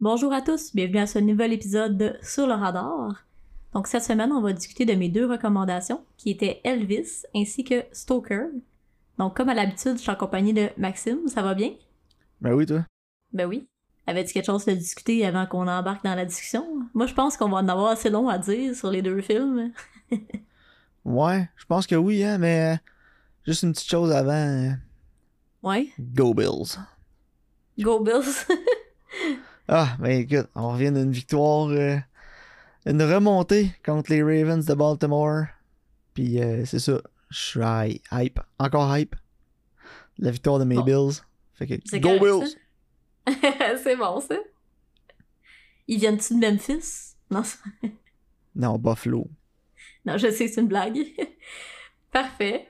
Bonjour à tous, bienvenue à ce nouvel épisode de Sur le radar. Donc cette semaine, on va discuter de mes deux recommandations, qui étaient Elvis ainsi que Stoker. Donc comme à l'habitude, je suis en compagnie de Maxime, ça va bien? Ben oui, toi? Ben oui. Avais-tu quelque chose à discuter avant qu'on embarque dans la discussion? Moi, je pense qu'on va en avoir assez long à dire sur les deux films. Ouais, je pense que oui, hein, mais euh, juste une petite chose avant. euh, Ouais. Go Bills. Go Bills. Ah, ben écoute, on revient d'une victoire, euh, une remontée contre les Ravens de Baltimore. Puis euh, c'est ça, je suis hy- hype, encore hype. La victoire de mes Bon. Bills. Fait que C'est Go correct, Bills! C'est bon, ça. Ils viennent-tu de Memphis? Non, Non, Buffalo. non je sais, c'est une blague. Parfait.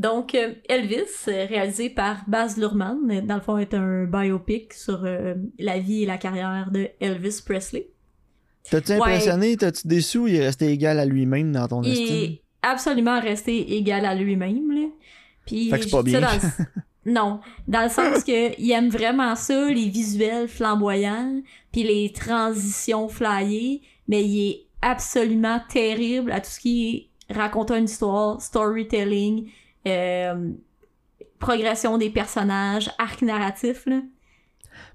Donc, euh, Elvis, euh, réalisé par Baz Luhrmann, euh, dans le fond, est un biopic sur euh, la vie et la carrière de Elvis Presley. T'as-tu Ouais. impressionné? T'as-tu déçu il est resté égal à lui-même dans ton Il estime? est absolument resté égal à lui-même, là. Puis, Fait que c'est pas bien. dans le- Non, dans le sens que il aime vraiment ça, les visuels flamboyants, puis les transitions flyées, mais il est absolument terrible à tout ce qui est raconter une histoire, storytelling, euh, progression des personnages, arc narratif, là.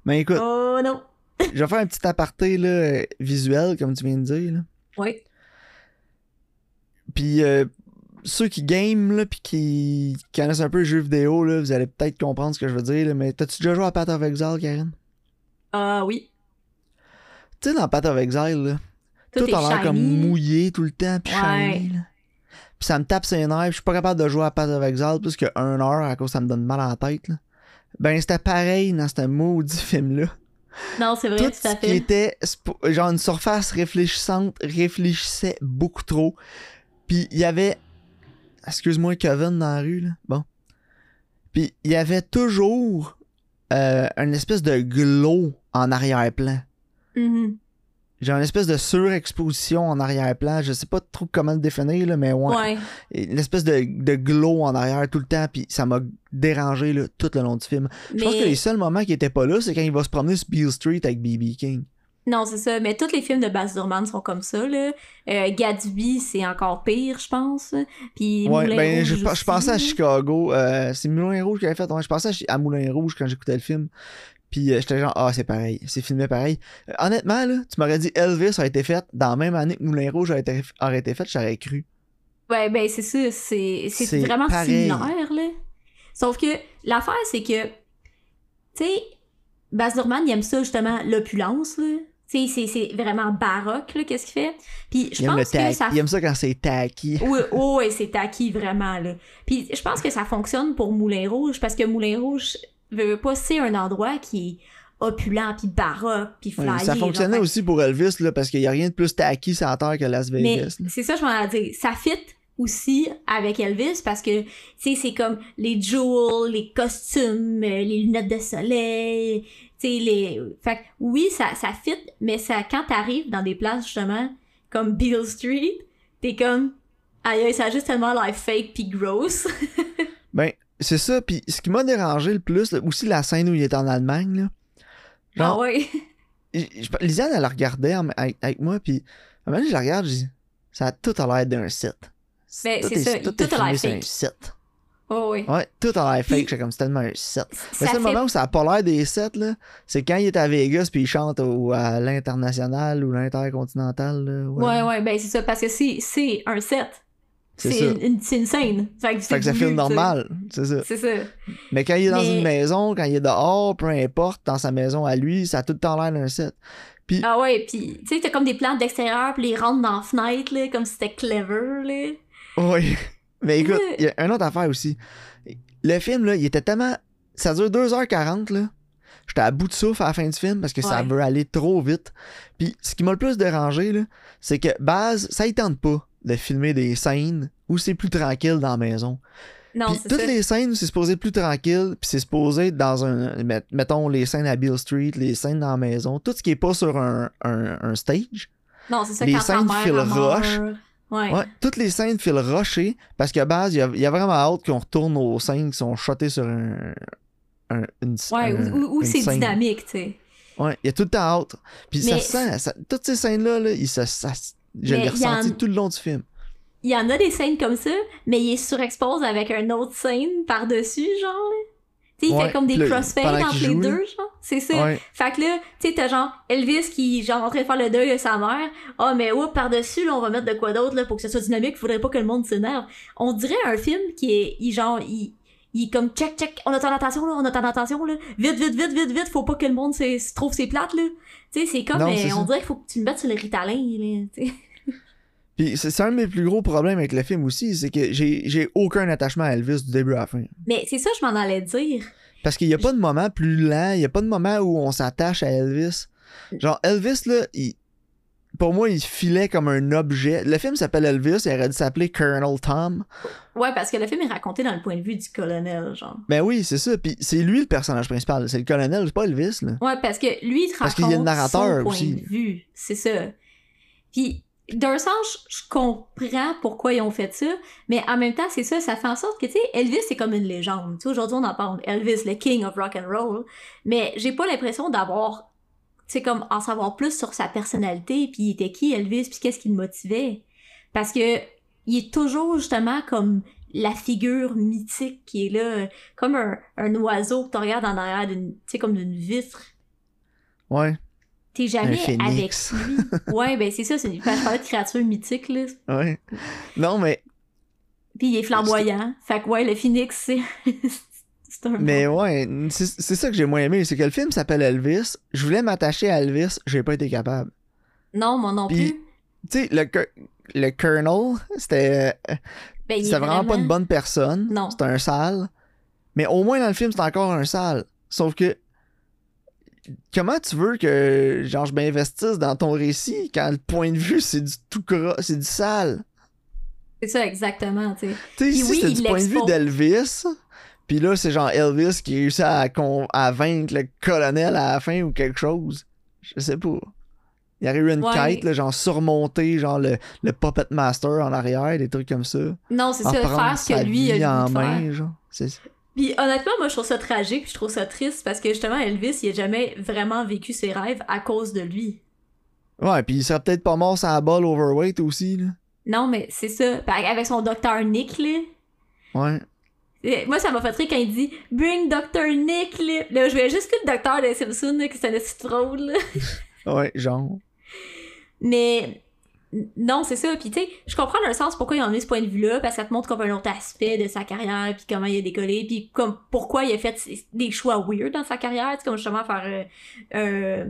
Mais écoute, Oh non! je vais faire un petit aparté là, visuel, comme tu viens de dire. Là. Oui. Puis euh, ceux qui game là, puis qui connaissent un peu les jeux vidéo, là, vous allez peut-être comprendre ce que je veux dire. là, mais t'as-tu déjà joué à Path of Exile, Karen? Ah oui. Tu sais, dans Path of Exile, là, Tout, tout, a l'air comme mouillé tout le temps, puis Ouais. shiny. Là. Puis ça me tape ses nerfs, je suis pas capable de jouer à Path of Exile plus 1 heure à cause ça me donne mal à la tête. Là. Ben, c'était pareil dans ce maudit film-là. Non, c'est vrai, tout tout à ce qui fait. était genre une surface réfléchissante réfléchissait beaucoup trop. Puis il y avait excuse-moi Kevin dans la rue là. Bon. Puis il y avait toujours euh, une espèce de glow en arrière-plan. Mhm. Genre une espèce de surexposition en arrière-plan. Je sais pas trop comment le définir là, mais ouais. Une espèce de, de glow en arrière tout le temps. Puis ça m'a dérangé là, tout le long du film. Je pense que les seuls moments qui étaient pas là, c'est quand il va se promener sur Beale Street avec BB King. Non, c'est ça. Mais tous les films de Baz Luhrmann sont comme ça, là. Euh, Gatsby, c'est encore pire, je pense. Puis Ouais, Moulin ben, Rouge je, pensais à. Chicago. euh, c'est Moulin Rouge qui avait fait. ouais, je pensais à Moulin Rouge quand j'écoutais le film. Puis euh, j'étais genre, ah, c'est pareil. C'est filmé pareil. Euh, honnêtement, là, tu m'aurais dit Elvis a été fait dans la même année que Moulin Rouge aurait été, aurait été fait, j'aurais cru. Ouais, ben, c'est ça. C'est c'est vraiment pareil. similaire, là. Sauf que l'affaire, c'est que, tu sais, Baz Luhrmann, il aime ça, justement, l'opulence, là. Tu sais, c'est- vraiment baroque, là, qu'est-ce qu'il fait. Puis je pense que ça il aime ça quand c'est tacky. Oui, ouais, c'est acquis vraiment là. Puis je pense que ça fonctionne pour Moulin Rouge parce que Moulin Rouge veut veut pas c'est un endroit qui est opulent puis baroque puis flyé. ça fonctionnait aussi pour Elvis, là, parce qu'il n'y a rien de plus tacky sur la terre que Las Vegas. c'est ça je m'en dire, ça fit aussi avec Elvis parce que tu sais c'est comme les jewels, les costumes, euh, les lunettes de soleil, tu sais les fait oui, ça ça fit mais ça quand t'arrives dans des places justement comme Beale Street, t'es comme aïe, ça a juste tellement l'air fake puis gross. Ben, c'est ça. Puis ce qui m'a dérangé le plus, là, aussi la scène où il est en Allemagne, là. Genre, ah ouais. j- j- Lisiane, elle la regardait avec, avec moi, puis à un moment donné, je la regarde, je dis, ça a tout a l'air d'un site. Ben, tout c'est est, ça, tout tout a l'air un fake. site. Oh oui. Ouais, tout a l'air fake, c'est comme c'est tellement un site. Le Ça seul fait... moment où ça a pas l'air des sets, là, c'est quand il est à Vegas puis il chante au, à l'international ou l'intercontinental. là, Ouais, ouais, ben c'est ça, parce que c'est, c'est un set. C'est une, scène. Fait que, Fait c'est que ça filme normal, c'est ça. C'est ça. Mais quand il est dans Mais- une maison, quand il est dehors, peu importe, dans sa maison à lui, ça a tout le temps l'air d'un set. Ah ouais, pis tu sais, t'as comme des plans d'extérieur, pis les rentres dans la fenêtre, là, comme si c'était clever, là. Oui. Mais écoute, il y a une autre affaire aussi. Le film, là, il était tellement. Ça dure 2h40, là. J'étais à bout de souffle à la fin du film parce que ça veut aller trop vite. Puis ce qui m'a le plus dérangé, là, c'est que Baz, ça y tente pas de filmer des scènes où c'est plus tranquille dans la maison. Non, toutes ça. les scènes où c'est supposé être plus tranquille, puis c'est supposé être dans un. met- Mettons les scènes à Bill Street, les scènes dans la maison, tout ce qui est pas sur un, un, un stage. Non, c'est ça, les quand scènes meurt. Roche. Ouais. Ouais, toutes les scènes filent rusher parce qu'à base, il y a, il y a vraiment hâte qu'on retourne aux scènes qui sont shotées sur un. un- une, Ouais, un- une c'est dynamique, tu sais. Ouais, il y a tout le temps autre. Puis ça sent, ça- toutes ces scènes-là, là, se, ça, je l'ai il y en- ressenti tout le long du film. Il y en a des scènes comme ça, mais il est surexpose avec un autre scène par-dessus, genre, là. Tu sais, il Ouais, fait comme des crossfades entre les joue, deux, genre. C'est ça. Ouais. Fait que là, tu sais, t'as genre Elvis qui, genre, en train de faire le deuil de sa mère. Ah, mais oups, par-dessus, là, on va mettre de quoi d'autre, là, pour que ce soit dynamique. Faudrait pas que le monde s'énerve. On dirait un film qui est, il, genre, il, il est comme check, check, on a ton attention, là, on a ton attention, là. Vite, vite, vite, vite, vite, faut pas que le monde se, se trouve ses plates, là. Tu sais, c'est comme, Non, euh, on dirait qu'il faut que tu le mettes sur le ritalin, là, tu sais. Puis c'est un de mes plus gros problèmes avec le film aussi, c'est que j'ai aucun attachement à Elvis du début à la fin. Mais c'est ça, je m'en allais dire. Parce qu'il y a pas de moment plus lent, il y a pas de moment où on s'attache à Elvis. Genre Elvis là, il- pour moi, il filait comme un objet. Le film s'appelle Elvis, il aurait dû s'appeler Colonel Tom. Ouais, parce que le film est raconté dans le point de vue du colonel, genre. Ben oui, c'est ça. Puis c'est lui le personnage principal, c'est le colonel, c'est pas Elvis là. Ouais, parce que lui, il te Parce raconte qu'il y a le narrateur son point aussi. de vue. C'est ça. Puis, d'un sens, je comprends pourquoi ils ont fait ça, mais en même temps, c'est ça, ça fait en sorte que, tu sais, Elvis, c'est comme une légende. Tu sais, aujourd'hui, on en parle Elvis, le king of rock and roll, mais j'ai pas l'impression d'avoir, tu sais, comme en savoir plus sur sa personnalité, puis il était qui, Elvis, puis qu'est-ce qui le motivait. Parce que il est toujours, justement, comme la figure mythique qui est là, comme un, un oiseau que tu regardes en arrière d'une, tu sais, comme d'une vitre. Ouais, T'es jamais avec lui. Ouais, ben c'est ça, c'est parlais de créature mythique, là. ouais. Non mais Puis il est flamboyant. Fait que ouais, le phoenix, c'est. c'est un. mais bon- ouais, c'est c'est ça que j'ai moins aimé, c'est que le film s'appelle Elvis. Je voulais m'attacher à Elvis, j'ai pas été capable. Non, moi non Puis- plus. Tu sais, le, le Colonel, c'était Ben, c'était vraiment, pas une bonne personne. Non. C'était un sale. Mais au moins dans le film, c'est encore un sale. Sauf que comment tu veux que genre je m'investisse dans ton récit quand le point de vue c'est du tout c'est du sale? C'est ça, exactement, tu sais. Tu sais, oui, c'est du point de vue d'Elvis. Puis là, c'est genre Elvis qui réussit à, à vaincre le colonel à la fin ou quelque chose. Je sais pas. Il y aurait eu une Ouais. quête, là, genre surmonter genre le, le Puppet Master en arrière, des trucs comme ça. Non, c'est ça, faire ce que lui a en faire. main, genre. C'est- Puis honnêtement, moi je trouve ça tragique, puis je trouve ça triste parce que justement Elvis, il a jamais vraiment vécu ses rêves à cause de lui. Ouais, puis il serait peut-être pas mort sans la balle overweight aussi, là. Non, mais c'est ça. Avec son docteur Nick, là. Ouais. Et Moi, ça m'a fait rire quand il dit Bring Dr. Nick, là. Là, je voyais juste que le docteur des Simpsons, là, que c'est un petit fraude, là. Ouais, genre. Mais non, c'est ça. Puis tu sais, je comprends dans le sens pourquoi ils ont mis ce point de vue-là, parce que ça te montre comme un autre aspect de sa carrière, puis comment il a décollé, puis comme pourquoi il a fait des choix weird dans sa carrière, tu sais, comme justement faire euh, euh,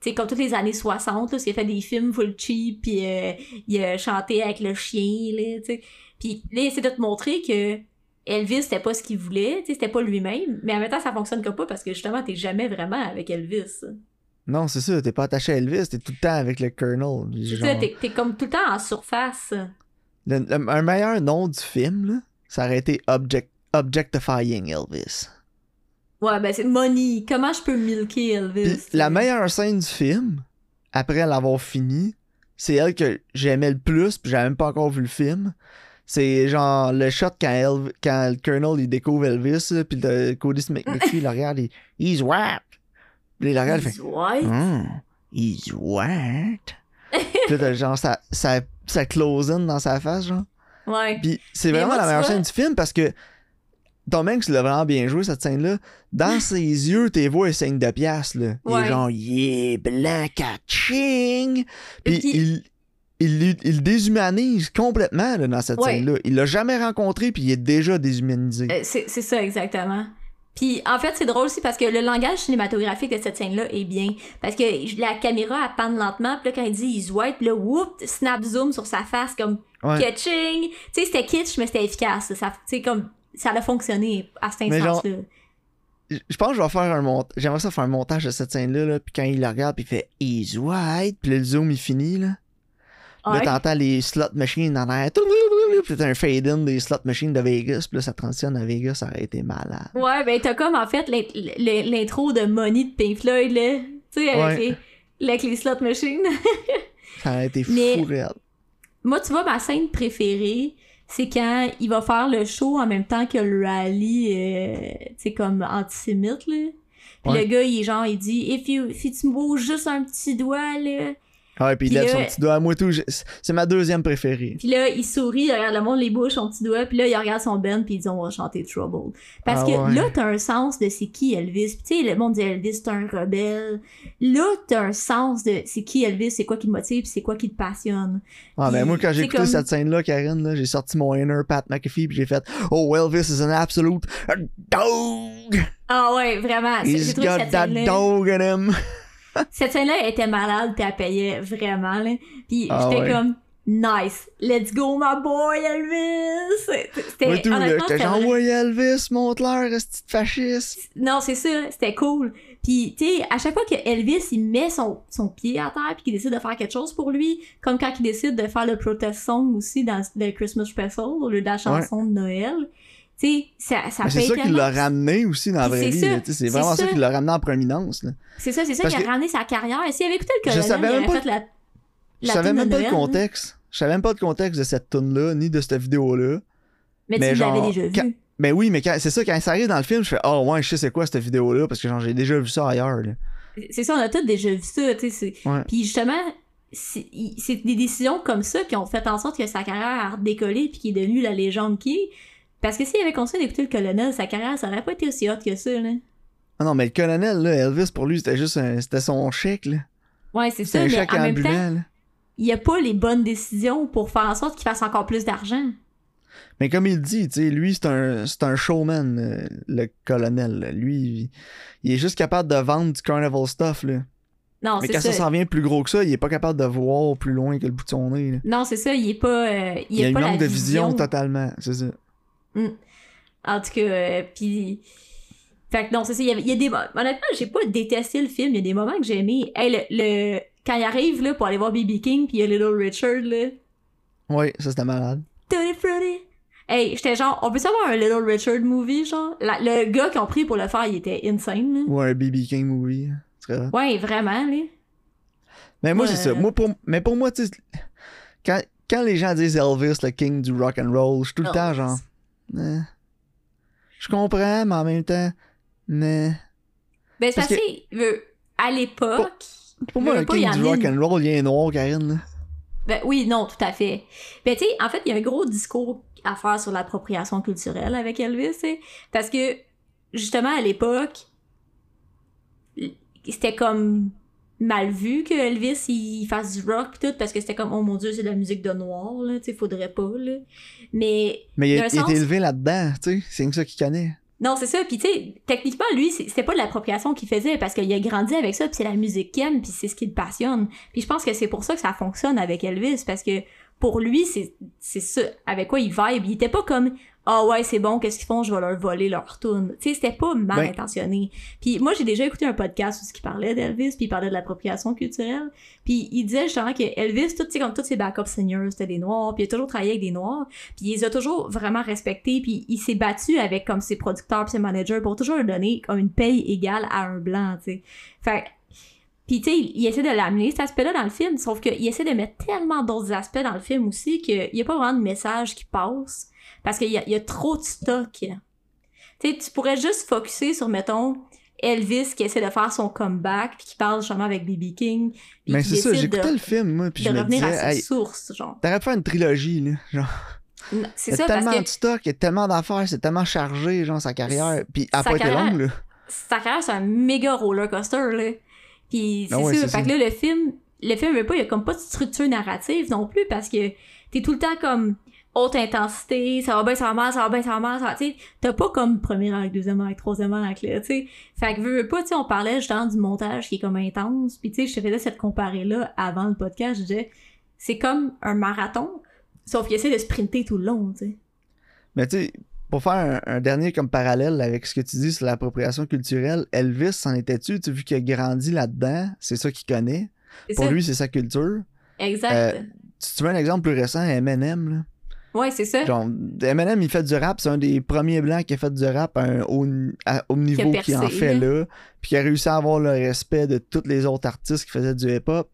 tu sais, comme toutes les années 60, là, a fait des films full cheap, puis euh, il a chanté avec le chien, là, tu sais. Puis là, il essaie de te montrer que Elvis, c'était pas ce qu'il voulait, tu sais, c'était pas lui-même, mais en même temps, ça fonctionne comme pas parce que justement, t'es jamais vraiment avec Elvis. Non, c'est ça, t'es pas attaché à Elvis, t'es tout le temps avec le Colonel. Genre. t'es t'es comme tout le temps en surface. Le- le- un meilleur nom du film, là, ça aurait été Object, Objectifying Elvis. Ouais, ben c'est Money. Comment je peux milker Elvis? La meilleure scène du film, après l'avoir fini, c'est elle que j'aimais le plus, puis j'avais même pas encore vu le film. C'est genre le shot quand, Elv- quand le Colonel il découvre Elvis, puis le Cody Smith McPhee le regarde, il He's white. Puis il le regarde, il fait He's white. Hmm, he's white. puis là, genre ça, ça, ça close in dans sa face, genre. Ouais. Puis c'est vraiment moi, la meilleure vois- scène du film parce que Tom Hanks l'a vraiment bien joué cette scène-là. Dans ses yeux, tes voix, saignent de piastres, là. Il Ouais. est genre, yeah, blanc, catching. Puis Puis- il, il, il, il déshumanise complètement là, dans cette Ouais. scène-là. Il l'a jamais rencontré, puis il est déjà déshumanisé. Euh, c'est ça, exactement. Puis en fait, c'est drôle aussi parce que le langage cinématographique de cette scène-là est bien. Parce que la caméra, elle panne lentement, puis là, quand il dit he's white, puis là, whoop, snap zoom sur sa face, comme Ouais. catching. Tu sais, c'était kitsch, mais c'était efficace. Ça, tu sais, comme, ça a fonctionné à cet instant-là. Je pense que je vais faire un montage. J'aimerais ça faire un montage de cette scène-là, là, puis quand il la regarde, puis il fait He's white, puis là, le zoom il finit, là. Là, Ouais. t'entends les slot machines en arrière. Puis t'as un fade-in des slot machines de Vegas. Puis là, ça transitionne à Vegas. Ça aurait été malade. Ouais, ben t'as comme en fait l'int- l'int- l'intro de Money de Pink Floyd, là. Tu sais, avec, Ouais. les, avec les slot machines. Ça aurait été Mais- fou raide. Moi, tu vois, ma scène préférée, c'est quand il va faire le show en même temps que le rallye, euh, tu sais, comme antisémite, là. Puis Ouais. le gars, il est genre, il dit, if you, si tu me bouges juste un petit doigt, là. Ouais, puis il lève là- son petit doigt à moi tout. je- C'est ma deuxième préférée. Puis là, il sourit, il regarde le monde, les bouches, son petit doigt, puis là, il regarde son band, puis il dit, on va chanter Trouble. Parce Ah que ouais. là, t'as un sens de c'est qui Elvis. Puis tu sais, le monde dit Elvis, c'est un rebelle. Là, t'as un sens de c'est qui Elvis, c'est quoi qui te motive, c'est quoi qui te passionne. Ah, ben moi, quand j'ai écouté comme- cette scène-là, Karine, là, j'ai sorti mon inner Pat McAfee, puis j'ai fait Oh, Elvis is an absolute dog! Ah ouais, vraiment. He's got cette that dog in him! cette scène-là elle était malade, puis elle payait vraiment, là. Puis Ah j'étais ouais. comme, nice, let's go, my boy, Elvis! C'était, honnêtement, j'étais c'était genre, vrai- ouais, Elvis, montre-leur, est fasciste? Non, c'est ça, c'était cool. Puis, tu sais, à chaque fois que Elvis, il met son, son pied à terre puis qu'il décide de faire quelque chose pour lui, comme quand il décide de faire le protest song aussi dans le Christmas Special, au lieu de la chanson de Noël, ça, ça Mais c'est ça qui l'a ramené aussi dans la vraie vie. C'est vraiment ça qui l'a ramené en prominence. C'est ça, c'est ça qui a ramené sa carrière. Et s'il avait écouté le Je colonel, savais il même aurait fait la, Je savais même pas le contexte. Je savais même pas le contexte de cette tune là ni de cette vidéo-là. Mais, mais tu l'avais déjà vu. Mais oui, mais c'est ça, quand ça arrive dans le film, je fais Oh ouais, je sais c'est quoi cette vidéo-là, parce que genre j'ai déjà vu ça ailleurs. C'est ça, on a tous déjà vu ça, tu sais. Puis justement, c'est des décisions comme ça qui ont fait en sorte que sa carrière a redécollé puis qu'il est devenu la légende qui est. Parce que s'il avait continué d'écouter le colonel, sa carrière, ça aurait pas été aussi hot que ça, là. Ah non, mais le colonel, là, Elvis, pour lui, c'était juste un- c'était son chèque, là. Ouais, c'est ça, un mais chèque en même ambulant, temps, il y a pas les bonnes décisions pour faire en sorte qu'il fasse encore plus d'argent. Mais comme il dit, tu sais, lui, c'est un, c'est un showman, euh, le colonel. là. Lui, il, est juste capable de vendre du carnival stuff, là. Non, Mais quand ça ça. s'en vient plus gros que ça, il est pas capable de voir plus loin que le bout de son nez, là. Non, c'est ça, il est pas. euh, il, Il, a pas manque de vision, vision totalement, c'est ça. En tout cas, euh, puis. Fait que non, c'est ça. Il y, avait- il y a des. Honnêtement, j'ai pas détesté le film. Il y a des moments que j'ai aimé. Hey, le, le- Quand il arrive là, pour aller voir BB King, puis il y a Little Richard, là. Ouais, ça c'était malade. Tutti Frutti. Hey, j'étais genre, on peut savoir un Little Richard movie, genre? La- le gars qu'ils ont pris pour le faire, il était insane, là. Ou un BB King movie. hot. Ouais, vraiment, là. Mais moi, Ouais. c'est ça. Moi, pour, mais pour moi, tu sais, quand, quand les gens disent Elvis, le king du rock and roll, je suis tout le temps genre. Je comprends, mais en même temps. Mais. Ben, c'est que, veut- à l'époque. Pour moi, le pas, il y king du rock and roll, il est noir, Karine. Là. Ben oui, non, tout à fait. Ben tu sais, en fait, il y a un gros discours à faire sur l'appropriation culturelle avec Elvis, parce que justement à l'époque, c'était comme mal vu que Elvis il fasse du rock pis tout parce que c'était comme oh mon dieu c'est de la musique de noir là tu faudrait pas là mais Mais il, a- un il sens- été élevé là-dedans, tu sais. C'est ça qu'il connaît. non c'est ça puis tu sais techniquement lui c'est- c'était pas de l'appropriation qu'il faisait parce qu'il a grandi avec ça puis c'est la musique qu'il aime puis c'est ce qui le passionne puis je pense que c'est pour ça que ça fonctionne avec Elvis parce que pour lui c'est c'est ça avec quoi il vibe il était pas comme ah ouais c'est bon qu'est-ce qu'ils font? Je vais leur voler leur tune tu sais c'était pas mal Ben- intentionné. Puis moi j'ai déjà écouté un podcast où il parlait d'Elvis puis il parlait de l'appropriation culturelle. Puis il disait justement que Elvis tout, tu sais, comme tous ses backup singers c'était des noirs puis il a toujours travaillé avec des noirs puis il les a toujours vraiment respectés puis il s'est battu avec comme ses producteurs puis ses managers pour toujours leur donner comme une paye égale à un blanc tu sais. Fait puis tu sais il, il essaie de l'amener cet aspect-là dans le film sauf qu'il essaie de mettre tellement d'autres aspects dans le film aussi qu'il n'y a pas vraiment de message qui passe parce qu'il y a, il y a trop de stock tu pourrais juste focuser sur mettons Elvis qui essaie de faire son comeback puis qui parle justement avec B.B. King Mais c'est ça, j'écoutais le film, moi, puis je me revenir disais, à ses sources genre t'aurais pu faire une trilogie, là. Genre, c'est y a ça parce tellement que de stock, il y a tellement d'affaires, c'est tellement chargé, genre, sa carrière. Puis elle a Sa pas été longue, là. sa carrière c'est un méga roller coaster là puis c'est Ah ouais, ça c'est fait que là le film le film veut pas il y a comme pas de structure narrative non plus parce que t'es tout le temps comme haute intensité ça va bien ça va mal ça va bien ça va mal ça va tu sais t'as pas comme premier acte deuxième acte troisième acte là tu sais fait que veux, veux pas tu sais on parlait justement du montage qui est comme intense puis tu sais je te faisais cette comparée là avant le podcast je disais c'est comme un marathon sauf qu'il essaie de sprinter tout le long tu sais Mais tu sais, pour faire un, un dernier comme parallèle avec ce que tu dis sur l'appropriation culturelle, Elvis, s'en était-tu? Tu vu qu'il a grandi là-dedans, c'est ça qu'il connaît. Pour ça lui, c'est sa culture. exact Euh, Si tu veux un exemple plus récent, Eminem, là. Ouais c'est ça Genre, Eminem, il fait du rap, c'est un des premiers blancs qui a fait du rap à un haut, à- au niveau qu'il en fait là, puis qui a réussi à avoir le respect de tous les autres artistes qui faisaient du hip-hop,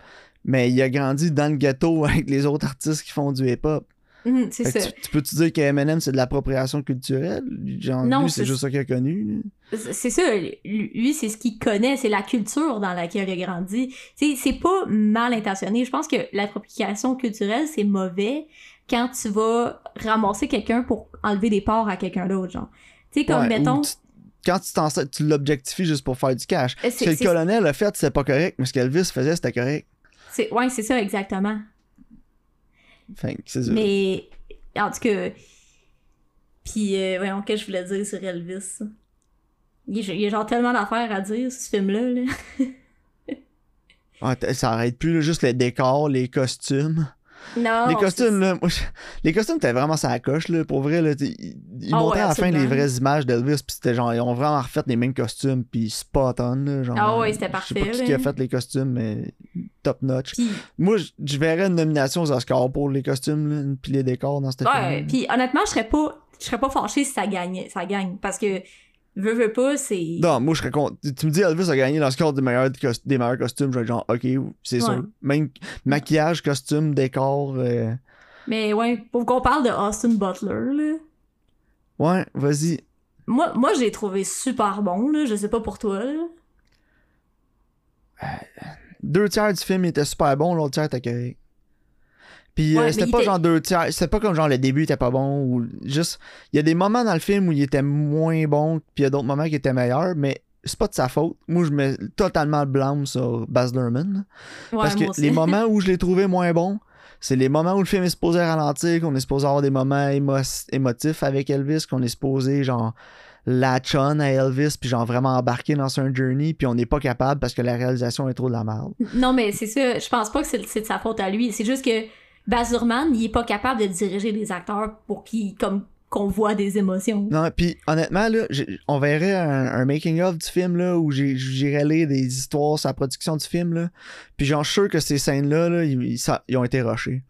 mais il a grandi dans le ghetto avec les autres artistes qui font du hip-hop. Mhm, c'est ça. tu, tu peux-tu dire que Eminem, c'est de l'appropriation culturelle? Genre, Non, lui, c'est juste ça qu'il a connu. C'est ça, lui, c'est ce qu'il connaît, c'est la culture dans laquelle il a grandi. C'est pas mal intentionné. Je pense que l'appropriation culturelle, c'est mauvais quand tu vas ramasser quelqu'un pour enlever des parts à quelqu'un d'autre, genre. Tu sais, comme, Ouais, mettons... quand tu t'en tu l'objectifies juste pour faire du cash. euh, Ce que le colonel a fait, c'est pas correct, mais ce qu'Elvis faisait, c'était correct. c'est- Ouais, c'est ça, exactement. C'est. Mais, en tout cas... Puis, euh, voyons, qu'est-ce que je voulais dire sur Elvis? Il y a, il y a genre tellement d'affaires à dire, sur ce film-là, là. Ça arrête plus, là, juste les décors, les costumes. Non, les costumes, là, moi, je- les costumes, t'es vraiment ça coche, là, pour vrai, là. Ils, ils Ah montraient ouais, à la fin les vraies images d'Elvis, pis c'était genre, ils ont vraiment refait les mêmes costumes, pis spot on, là. Genre, Ah ouais, c'était Je sais parfait, pas qui, a fait les costumes, mais top notch. Puis, Moi, je- verrais une nomination aux Oscars pour les costumes, pis les décors dans cette Ouais, film. puis honnêtement, je serais pas je serais pas fâchée si ça gagnait, ça gagne parce que veux veux pas, c'est Non, moi, je serais content. Tu me dis Elvis a gagné l'Oscar des meilleurs, des meilleurs costumes, je vais genre, ok, c'est Ouais. sûr. Même maquillage, costume, décor. euh, mais ouais, pour qu'on parle de Austin Butler là. Ouais, vas-y. Moi moi j'ai trouvé super bon là, je sais pas pour toi là. Deux tiers du film était super bon, l'autre tiers était correct. Puis euh, Ouais, c'était pas genre deux tiers, c'était pas comme genre le début était pas bon ou juste. Il y a des moments dans le film où il était moins bon, puis il y a d'autres moments qui étaient meilleurs, mais c'est pas de sa faute. Moi, je mets totalement le blâme sur Baz Luhrmann. Ouais, Parce que les moments où je l'ai trouvé moins bon, c'est les moments où le film est supposé ralentir, qu'on est supposé avoir des moments émo- émotifs avec Elvis, qu'on est supposé genre latch on à Elvis, puis genre vraiment embarquer dans un journey, puis on n'est pas capable parce que la réalisation est trop de la merde. Non mais c'est ça, je pense pas que c'est de sa faute à lui, c'est juste que Baz Luhrmann, il est pas capable de diriger des acteurs pour qu'ils comme qu'on voit des émotions. Non, puis honnêtement, là, on verrait un, un making-of du film, là, où j'ai- j'irais lire des histoires sur la production du film, là, puis genre, je suis sûr que ces scènes-là, là, ils, ils- ont été rushés.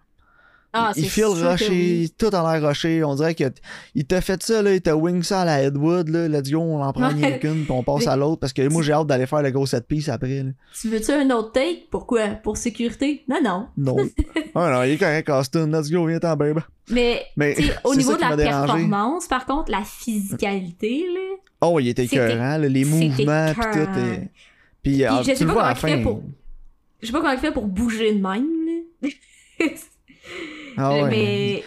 Ah, il feel rushé, oui. tout a l'air rushé. On dirait que t- il t'a fait ça, là, il t'a wing ça à la Edwood, là. Let's go, on en prend Ouais. qu'une, puis on passe Mais- à l'autre, parce que moi, j'ai hâte d'aller faire le gros set piece après, là. Tu veux-tu un autre take? Pourquoi? Pour sécurité? Non non. Non. ah non, il est correct, Austin. Let's go, viens-t'en, babe. Mais Mais au niveau de la performance, par contre, la physicalité, là. Oh, il était écœurant, les mouvements, pis tout. Et... Puis, euh, je sais pas comment il fait pour- Je sais pas comment il fait pour bouger de même, là. Ah ouais. Mais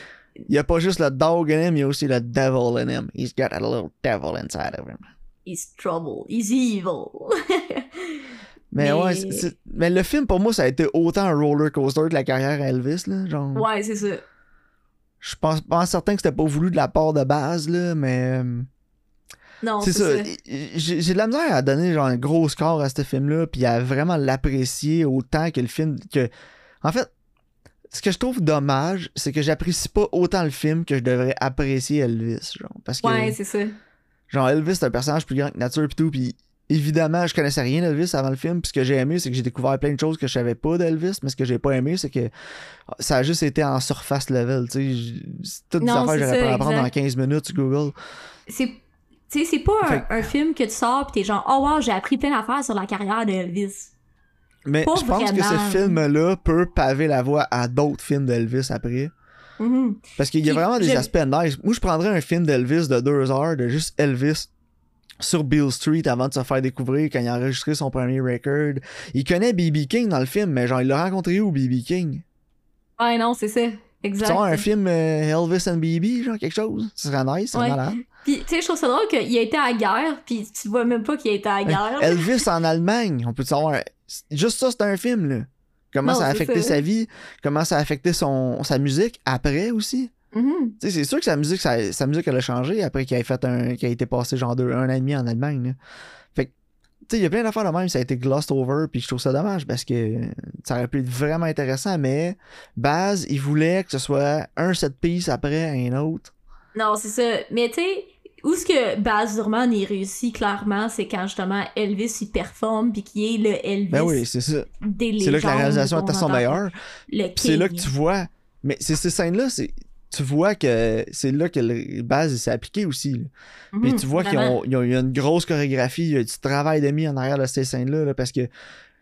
Il y a pas juste le dog in him, il y a aussi le devil in him. He's got a little devil inside of him. he's trouble, he's evil. Mais, Mais- ouais, c'est- c'est- mais le film pour moi, ça a été autant un roller coaster que la carrière à Elvis, là. Genre, ouais, c'est ça. je pense pas certain que c'était pas voulu de la part de base, là, mais. euh, Non, C'est ça. j'ai de la misère à donner genre un gros score à ce film-là, puis à vraiment l'apprécier autant que le film. que En fait, ce que je trouve dommage, c'est que j'apprécie pas autant le film que je devrais apprécier Elvis. Genre, parce que Ouais, c'est ça. genre Elvis c'est un personnage plus grand que nature pis tout, puis évidemment je connaissais rien d'Elvis avant le film, puis ce que j'ai aimé c'est que j'ai découvert plein de choses que je savais pas d'Elvis, mais ce que j'ai pas aimé c'est que ça a juste été en surface level, tu sais, toutes Non, affaires que j'aurais pu apprendre en exact. 15 minutes sur Google. C'est. Tu sais, c'est pas un, Fait- un film que tu sors pis t'es genre, oh wow, j'ai appris plein d'affaires sur la carrière d'Elvis. Mais Pas je pense que ce film-là peut paver la voie à d'autres films d'Elvis après. Mhm. Parce qu'il y a Puis, vraiment des aspects nice. Moi, je prendrais un film d'Elvis de deux heures, de juste Elvis sur Bill Street avant de se faire découvrir quand il a enregistré son premier record. Il connaît B.B. King dans le film, mais genre, il l'a rencontré où, B.B. King? Ouais, non, c'est ça. Tu Exact. vois un film euh, Elvis and B.B., genre quelque chose? Ce serait nice, c'est Ouais. malade. Puis, tu sais, je trouve ça drôle qu'il a été à la guerre, puis tu vois même pas qu'il a été à la guerre. Elvis en Allemagne, on peut savoir. Juste ça, c'est un film, là. Comment Non, ça a affecté ça. sa vie, comment ça a affecté son, sa musique après aussi. Mhm. Sais, c'est sûr que sa musique, sa, sa musique, elle a changé après qu'il ait fait un, qu'il a été passé genre deux, un an et demi en Allemagne. là. Fait que, tu sais, il y a plein d'affaires de même, ça a été glossed over, puis je trouve ça dommage parce que ça aurait pu être vraiment intéressant, mais Baz, il voulait que ce soit un set piece après un autre. Non, c'est ça. Mais tu sais, où ce que Baz Luhrmann il réussit clairement, c'est quand justement Elvis il performe puis qu'il est le Elvis Ben oui, c'est ça. C'est là que la réalisation est à son meilleur. C'est là que tu vois. Mais c'est ces scènes-là, c'est. Tu vois que c'est là que le Baz s'est appliqué aussi. là. Puis Mhm, tu vois qu'il y vraiment. a, il y a eu une grosse chorégraphie, il y a du travail de mis en arrière de ces scènes-là, là, parce que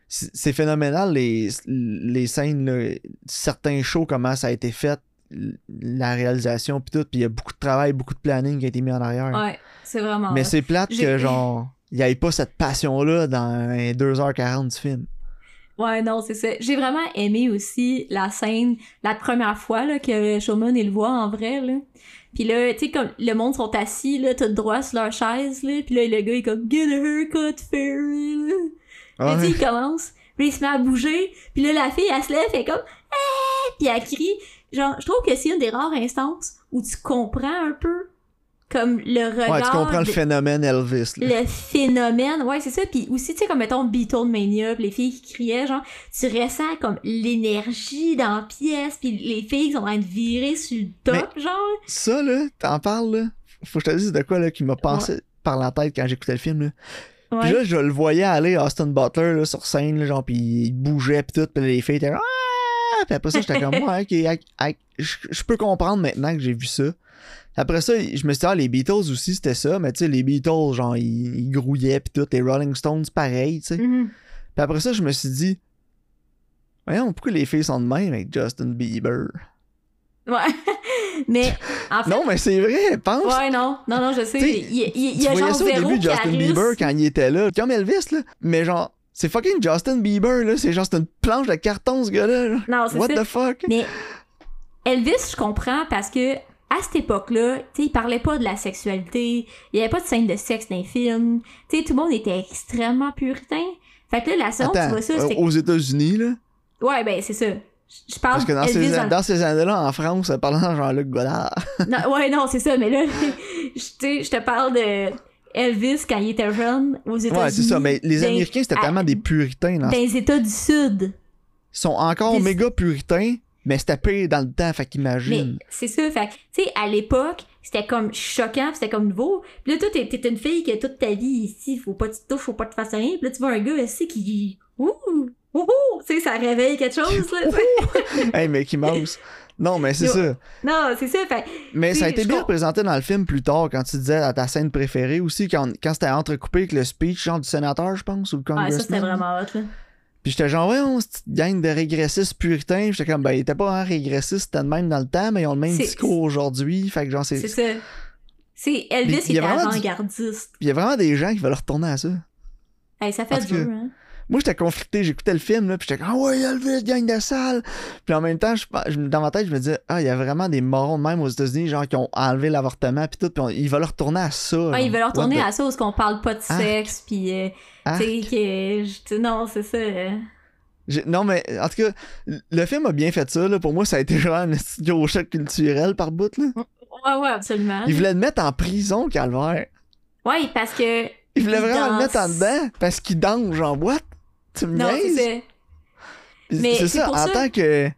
c'est c'est phénoménal les, les scènes, là, certains shows, comment ça a été fait la réalisation puis tout, puis il y a beaucoup de travail, beaucoup de planning qui a été mis en arrière. Ouais, c'est vraiment. Mais c'est plate que genre il y ait pas cette passion là dans les 2h40 du film. Ouais, non, c'est ça. J'ai vraiment aimé aussi la scène, la première fois là, que Showman il le voit en vrai. Là. Puis là, tu sais, comme le monde sont assis, là, tout droit sur leur chaise, là. Puis là, le gars, il est comme « Get a haircut, fairy! » là. Puis sais, il commence, puis il se met à bouger, puis là, la fille, elle se lève, elle est comme « Ah! » Puis elle crie. Genre, je trouve que c'est une des rares instances où tu comprends un peu, comme le regard... Ouais, tu comprends le phénomène Elvis. là. le phénomène, ouais, c'est ça. Puis aussi, tu sais, comme mettons Beatlemania, pis les filles qui criaient, genre, tu ressens comme l'énergie dans la pièce, puis les filles qui sont en train de virer sur le top, genre. Ça là, t'en parles là. Faut que je te dise de quoi là qui m'a passé par la tête quand j'écoutais le film là. Puis là, je le voyais aller Austin Butler là, sur scène, là, genre, pis il bougeait pis tout, pis les filles étaient ah! Pis après ça, j'étais comme, ouais, ok, je peux comprendre maintenant que j'ai vu ça. Après ça, je me suis dit, ah, les Beatles aussi, c'était ça, mais tu sais, les Beatles, genre, ils, ils grouillaient pis tout, les Rolling Stones, pareil, tu sais. Mhm. Pis après ça, je me suis dit, voyons, pourquoi les filles sont de même avec Justin Bieber? Ouais. mais, en fait. Non, mais c'est vrai, pense. Ouais, non, non, non, je sais. Il, il- il y a genre ça au début de Justin. Bieber quand il était là, comme Elvis, là. Mais genre, c'est fucking Justin Bieber, là. C'est genre, c'est une planche de carton, ce gars-là. là. Non, c'est What ça. the fuck? Mais Elvis, je comprends parce que à cette époque-là, tu sais, il parlait pas de la sexualité, il y avait pas de scène de sexe dans les films, tu sais, tout le monde était extrêmement puritain. Fait que là, la seconde, tu vois ça, euh, aux États-Unis, là? Ouais, ben, c'est ça. Je parle Parce que dans Elvis ces, dans- dans ces années-là, en France, euh, parlant de Jean-Luc Godard. Non, ouais, non, c'est ça, mais là, je tu sais, je te parle de Elvis quand il était jeune aux États-Unis. Ouais, c'est ça. Mais les Américains, c'était à- tellement des puritains. Dans... Dans les États du Sud. Ils sont encore Des- méga puritains, mais c'était pire dans le temps, fait qu'imagine. c'est ça, fait tu sais, à l'époque, c'était comme choquant, c'était comme nouveau. Puis là, toi, t'es, t'es une fille qui a toute ta vie ici, faut pas que tu te touches, faut pas tu fasses rien. Puis là, tu vois un gars ici qui... Ouh! Ouh! Tu sais, ça réveille quelque chose, là, hey, Mickey Mouse. Non, mais c'est ça. Non, c'est ça, fait Mais ça a été bien représenté dans le film plus tard, quand tu disais à ta scène préférée aussi, quand, quand c'était entrecoupé avec le speech genre du sénateur, je pense, ou le Ouais, congressman. ça, c'était vraiment hot, là. Puis j'étais genre, ouais, on cette gang de régressistes puritains. J'étais comme, ben, ils étaient pas vraiment régressistes, c'était de même dans le temps, mais ils ont le même discours aujourd'hui. Fait que genre, c'est. C'est ça. C'est Elvis, il il était avant-gardiste. Il y a vraiment des gens qui veulent retourner à ça. Hey, ça fait dur, que- hein. Moi, j'étais conflicté, j'écoutais le film, là, puis j'étais comme, ah ouais, Elvis, gang de salle. Puis en même temps, je, dans ma tête, je me disais, ah, il y a vraiment des morons de même aux États-Unis, genre, qui ont enlevé l'avortement, puis tout, puis on- ils veulent retourner à ça. Ouais, ils veulent retourner à ça où on parle pas de Ah. sexe, pis euh, tu sais, Non, c'est ça. euh. Non, mais en tout cas, le film a bien fait ça. Là. Pour moi, ça a été genre un gros choc culturel par bout. Là. Ouais, ouais, absolument. Il voulait le mettre en prison, Calvaire. Ouais, parce que... Il voulait Il vraiment le mettre en dedans parce qu'il danse, genre, what? Tu me Non, c'est Mais C'est ça, pour en ça- tant que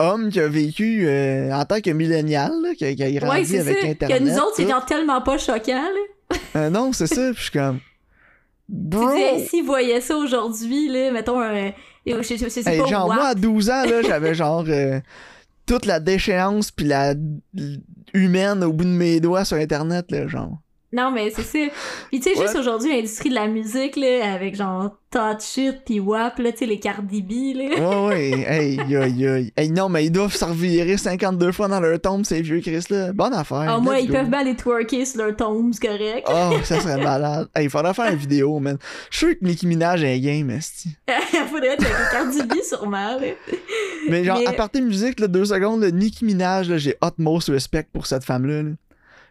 homme qui a vécu, euh, en tant que millénial, qui, a, qui a grandi Ouais, c'est ça. avec Internet. Que nous autres, c'est tellement pas choquant, là. Euh, non, c'est ça, puis je suis comme... Bro! s'ils voyaient ça aujourd'hui, là, mettons un... Je sais, je sais Hey, pas, genre, WAP. moi, à 12 ans, là, j'avais genre euh, toute la déchéance puis la humaine au bout de mes doigts sur Internet, là, genre. Non, mais c'est ça. Puis tu sais, juste aujourd'hui, l'industrie de la musique, là, avec genre Touch It pis WAP, là, tu sais, les Cardi B, là. Ouais, ouais, hey, aïe, aïe. Hey, non, mais ils doivent se revirer 52 fois dans leur tombe, ces vieux Chris, là. Bonne affaire. Ah, moi, let's ils go. peuvent bien les twerker sur leur tombe, c'est correct. Oh, ça serait malade. Hey, il faudrait faire une vidéo, man. Je suis sûr que Nicki Minaj est game, esti. Faudrait être avec Cardi B, sûrement, là. Mais genre, Mais- à partir de musique, là, deux secondes, là, Nicki Minaj, là, j'ai utmost respect pour cette femme-là, là.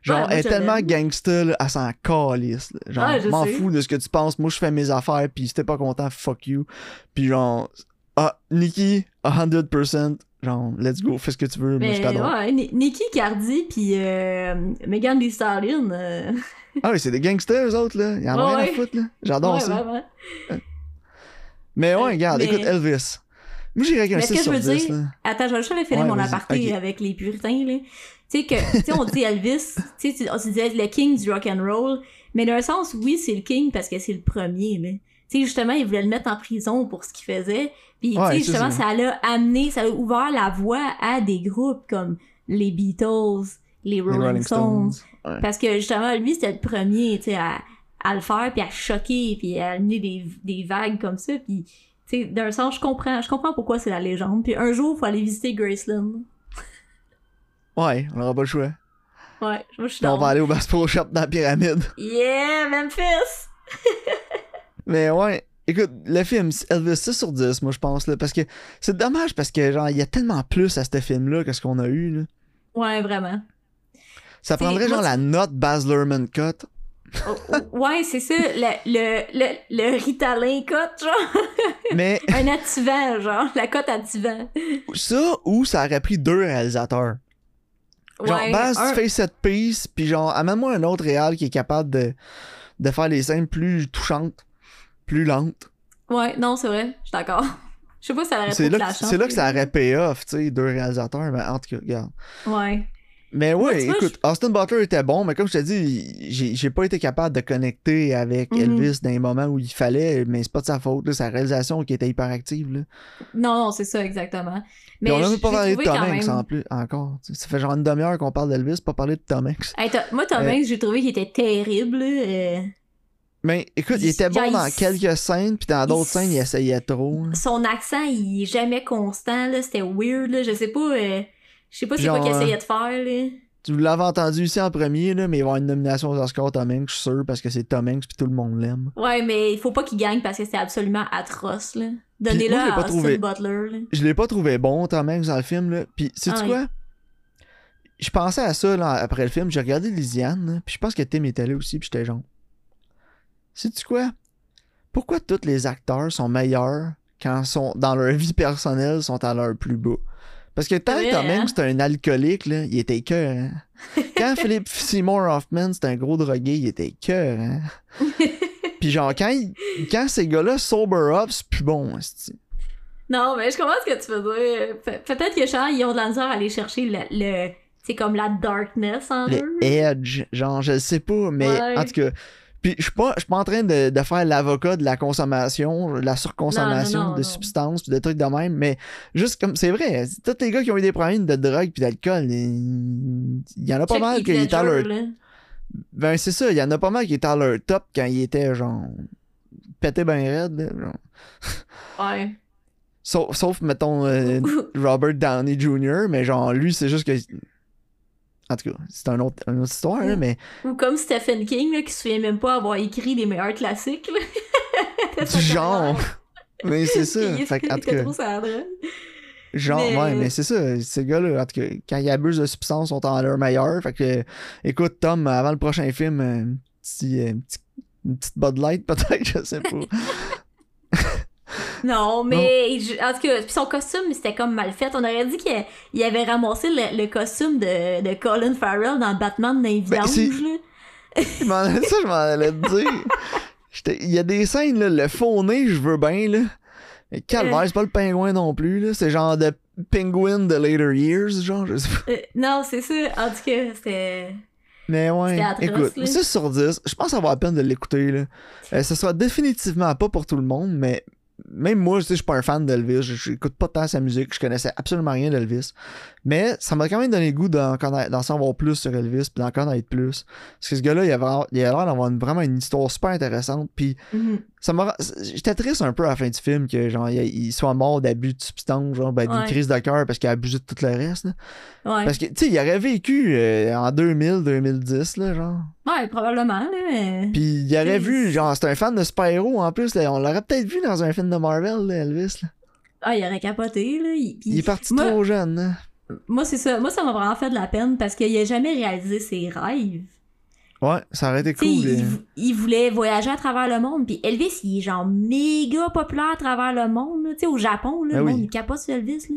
Genre, elle est tellement gangsta, là, elle s'en calisse, là. Genre, je m'en fous de ce que tu penses. Moi, je fais mes affaires, pis si t'es pas content, fuck you. Pis genre, ah, Nicki, 100%, genre, let's go, fais ce que tu veux, moi, Mais je t'adore. ouais, Ni- Nicki, Cardi pis euh, Megan Thee Stallion. euh, Ah oui, c'est des gangsters, eux autres, là. Ils en ont Ouais, rien ouais. à foutre, là. J'adore ouais, ça. Mais ouais, regarde, mais- écoute, Elvis. Moi, j'irais avec un Mais ce 6 que sur je veux 10, dire-. Attends, je vais juste aller finir mon aparté avec les puritains, là. Tu sais que, tu sais, on dit Elvis, tu sais, on se disait le king du rock and roll, mais d'un sens, oui, c'est le king parce que c'est le premier, là. Tu sais, justement, il voulait le mettre en prison pour ce qu'il faisait. Puis, tu sais, justement, ça. l'a amené, ça a ouvert la voie à des groupes comme les Beatles, les Les Rolling, Stones. Stones. Ouais. Parce que, justement, lui, c'était le premier, tu sais, à, à le faire, puis à choquer, puis à amener des, des vagues comme ça, puis... Tu sais, d'un sens, je comprends, je comprends pourquoi c'est la légende. Puis un jour, faut aller visiter Graceland. Ouais, on aura pas le choix. Ouais, moi je suis on va aller au Bass Pro Shop dans la pyramide. Yeah, Memphis! Mais ouais, écoute, le film, Elvis 6 sur 10, moi je pense, là, parce que c'est dommage parce que, genre, il y a tellement plus à ce film-là que ce qu'on a eu, là. Ouais, vraiment. Ça prendrait, genre, la note Baz Luhrmann cut. Oh, oh, ouais, c'est ça, le, le, le, le Ritalin cote, genre. Mais Un attivant, genre. La cote attivant. ça, ou ça aurait pris deux réalisateurs. Genre, Ouais, Baz, un- tu fais cette piste, puis genre, amène-moi un autre réal qui est capable de, de faire les scènes plus touchantes, plus lentes. Ouais, non, c'est vrai, je suis d'accord. Je sais pas si ça aurait C'est là, la que- chance. c'est là que ça aurait pay off, tu sais, deux réalisateurs, mais en tout cas, regarde. Ouais. Mais Moi, ouais, écoute, Austin Butler était bon, mais comme je te dis, j'ai j'ai pas été capable de connecter avec Mhm. Elvis dans les moments où il fallait, mais c'est pas de sa faute, là, sa réalisation qui était hyper active. Là. Non, non, c'est ça, exactement. Puis on a je- même pas parlé de Tom Hanks même- en plus, encore. Ça fait genre une demi-heure qu'on parle d'Elvis, pas parler de Tom Hanks. Hey, moi, Tom Euh, Hanks, j'ai trouvé qu'il était terrible. euh, Mais écoute, il Il- était bon dans quelques scènes, puis dans il- d'autres scènes, il essayait trop. Son accent, il est jamais constant, là. C'était weird, là. Je sais pas. euh, Je sais pas c'est quoi qu'il essayait de faire, là. Tu l'avais entendu ici en premier, là, mais il va y avoir une nomination aux Oscars Tom Hanks, je suis sûr, parce que c'est Tom Hanks, puis tout le monde l'aime. Ouais, mais il faut pas qu'il gagne parce que c'est absolument atroce, là. Donnez-le à Austin trouvé. Butler, là. je l'ai pas trouvé bon, Tom Hanks, dans le film, là. Puis, sais-tu Ah oui. quoi? Je pensais à ça, là, après le film. J'ai regardé Lisiane, puis je pense que Tim était là aussi, puis j'étais genre... Sais-tu quoi? Pourquoi tous les acteurs sont meilleurs quand sont dans leur vie personnelle sont à leur plus bas? Parce que tant vrai, hein? Hanks c'était un alcoolique, là, il était cœur, hein? Quand Philippe Seymour Hoffman c'était un gros drogué, il était cœur, hein? Puis genre, quand, il- quand ces gars-là sober up, c'est plus bon. Non, mais je comprends ce que tu veux dire. Pe- Peut-être que genre, ils ont de la misère à aller chercher le. le c'est comme la darkness en le eux. edge, genre je sais pas, mais Ouais. en tout cas, puis je suis pas, je suis pas en train de, de faire l'avocat de la consommation, de la surconsommation Non, non, non, de substances puis de trucs de même, mais juste comme c'est vrai, tous les gars qui ont eu des problèmes de drogue puis d'alcool, il y en a pas Check mal qui étaient à leur, là. ben c'est ça, il y en a pas mal qui étaient à leur top quand ils étaient genre pété ben raide, là, genre. Ouais. Sauf, sauf mettons euh, Robert Downey Jr., mais genre lui c'est juste que en tout cas, c'est un autre, une autre histoire, là, mais Ou comme Stephen King, là, qui se souvient même pas avoir écrit les meilleurs classiques, là. du genre. Mais c'est ça. Il Fait en tout cas, trop genre, mais- ouais, mais c'est ça. Ces gars-là, en tout cas, quand ils abusent de substances, sont en leur meilleur. Fait que, écoute, Tom, avant le prochain film, euh, un petit, euh, un petit- une petite Bud Light, peut-être, je sais pas. Non, mais je- en tout cas, son costume, c'était comme mal fait. On aurait dit qu'il il avait ramassé le, le costume de, de Colin Farrell dans Batman les Ben, ça, je m'en allais te dire. Il y a des scènes, là, le faux nez, je veux bien, là. Mais calvaire, c'est pas le pingouin non plus, là. C'est genre de penguin de later years, genre, je sais pas. Euh, non, c'est ça. En tout cas, c'était. Mais ouais, atroce, écoute, là. 6 sur 10, je pense avoir la peine de l'écouter. là. Euh, ce sera définitivement pas pour tout le monde, mais même moi, je suis pas un fan d'Elvis, je j'écoute pas tant sa musique, je connaissais absolument rien d'Elvis. Mais ça m'a quand même donné le goût d'en d'en savoir plus sur Elvis, puis d'en connaître plus. Parce que ce gars-là, il, avait- il a l'air d'avoir une- vraiment une histoire super intéressante, puis Mhm. ça m'a j'étais triste un peu à la fin du film que genre il, il soit mort d'abus de substances genre ben, d'une Ouais. crise de cœur parce qu'il a abusé de tout le reste là. Ouais. parce que tu sais il aurait vécu euh, en 2000 2010 là genre Ouais, probablement, là. mais- puis il aurait vu, genre, c'est un fan de super-héros en plus, là. On l'aurait peut-être vu dans un film de Marvel, là, Elvis. là. Ah, il aurait capoté, là. Il, est parti moi- trop jeune, hein. Moi, c'est ça. Moi, ça m'a vraiment fait de la peine parce qu'il a jamais réalisé ses rêves. Ouais, ça aurait été cool. il, vou- il voulait voyager à travers le monde. Puis Elvis, il est genre méga populaire à travers le monde. Tu sais, au Japon, là, Ah le oui. monde, il capote sur Elvis. Là.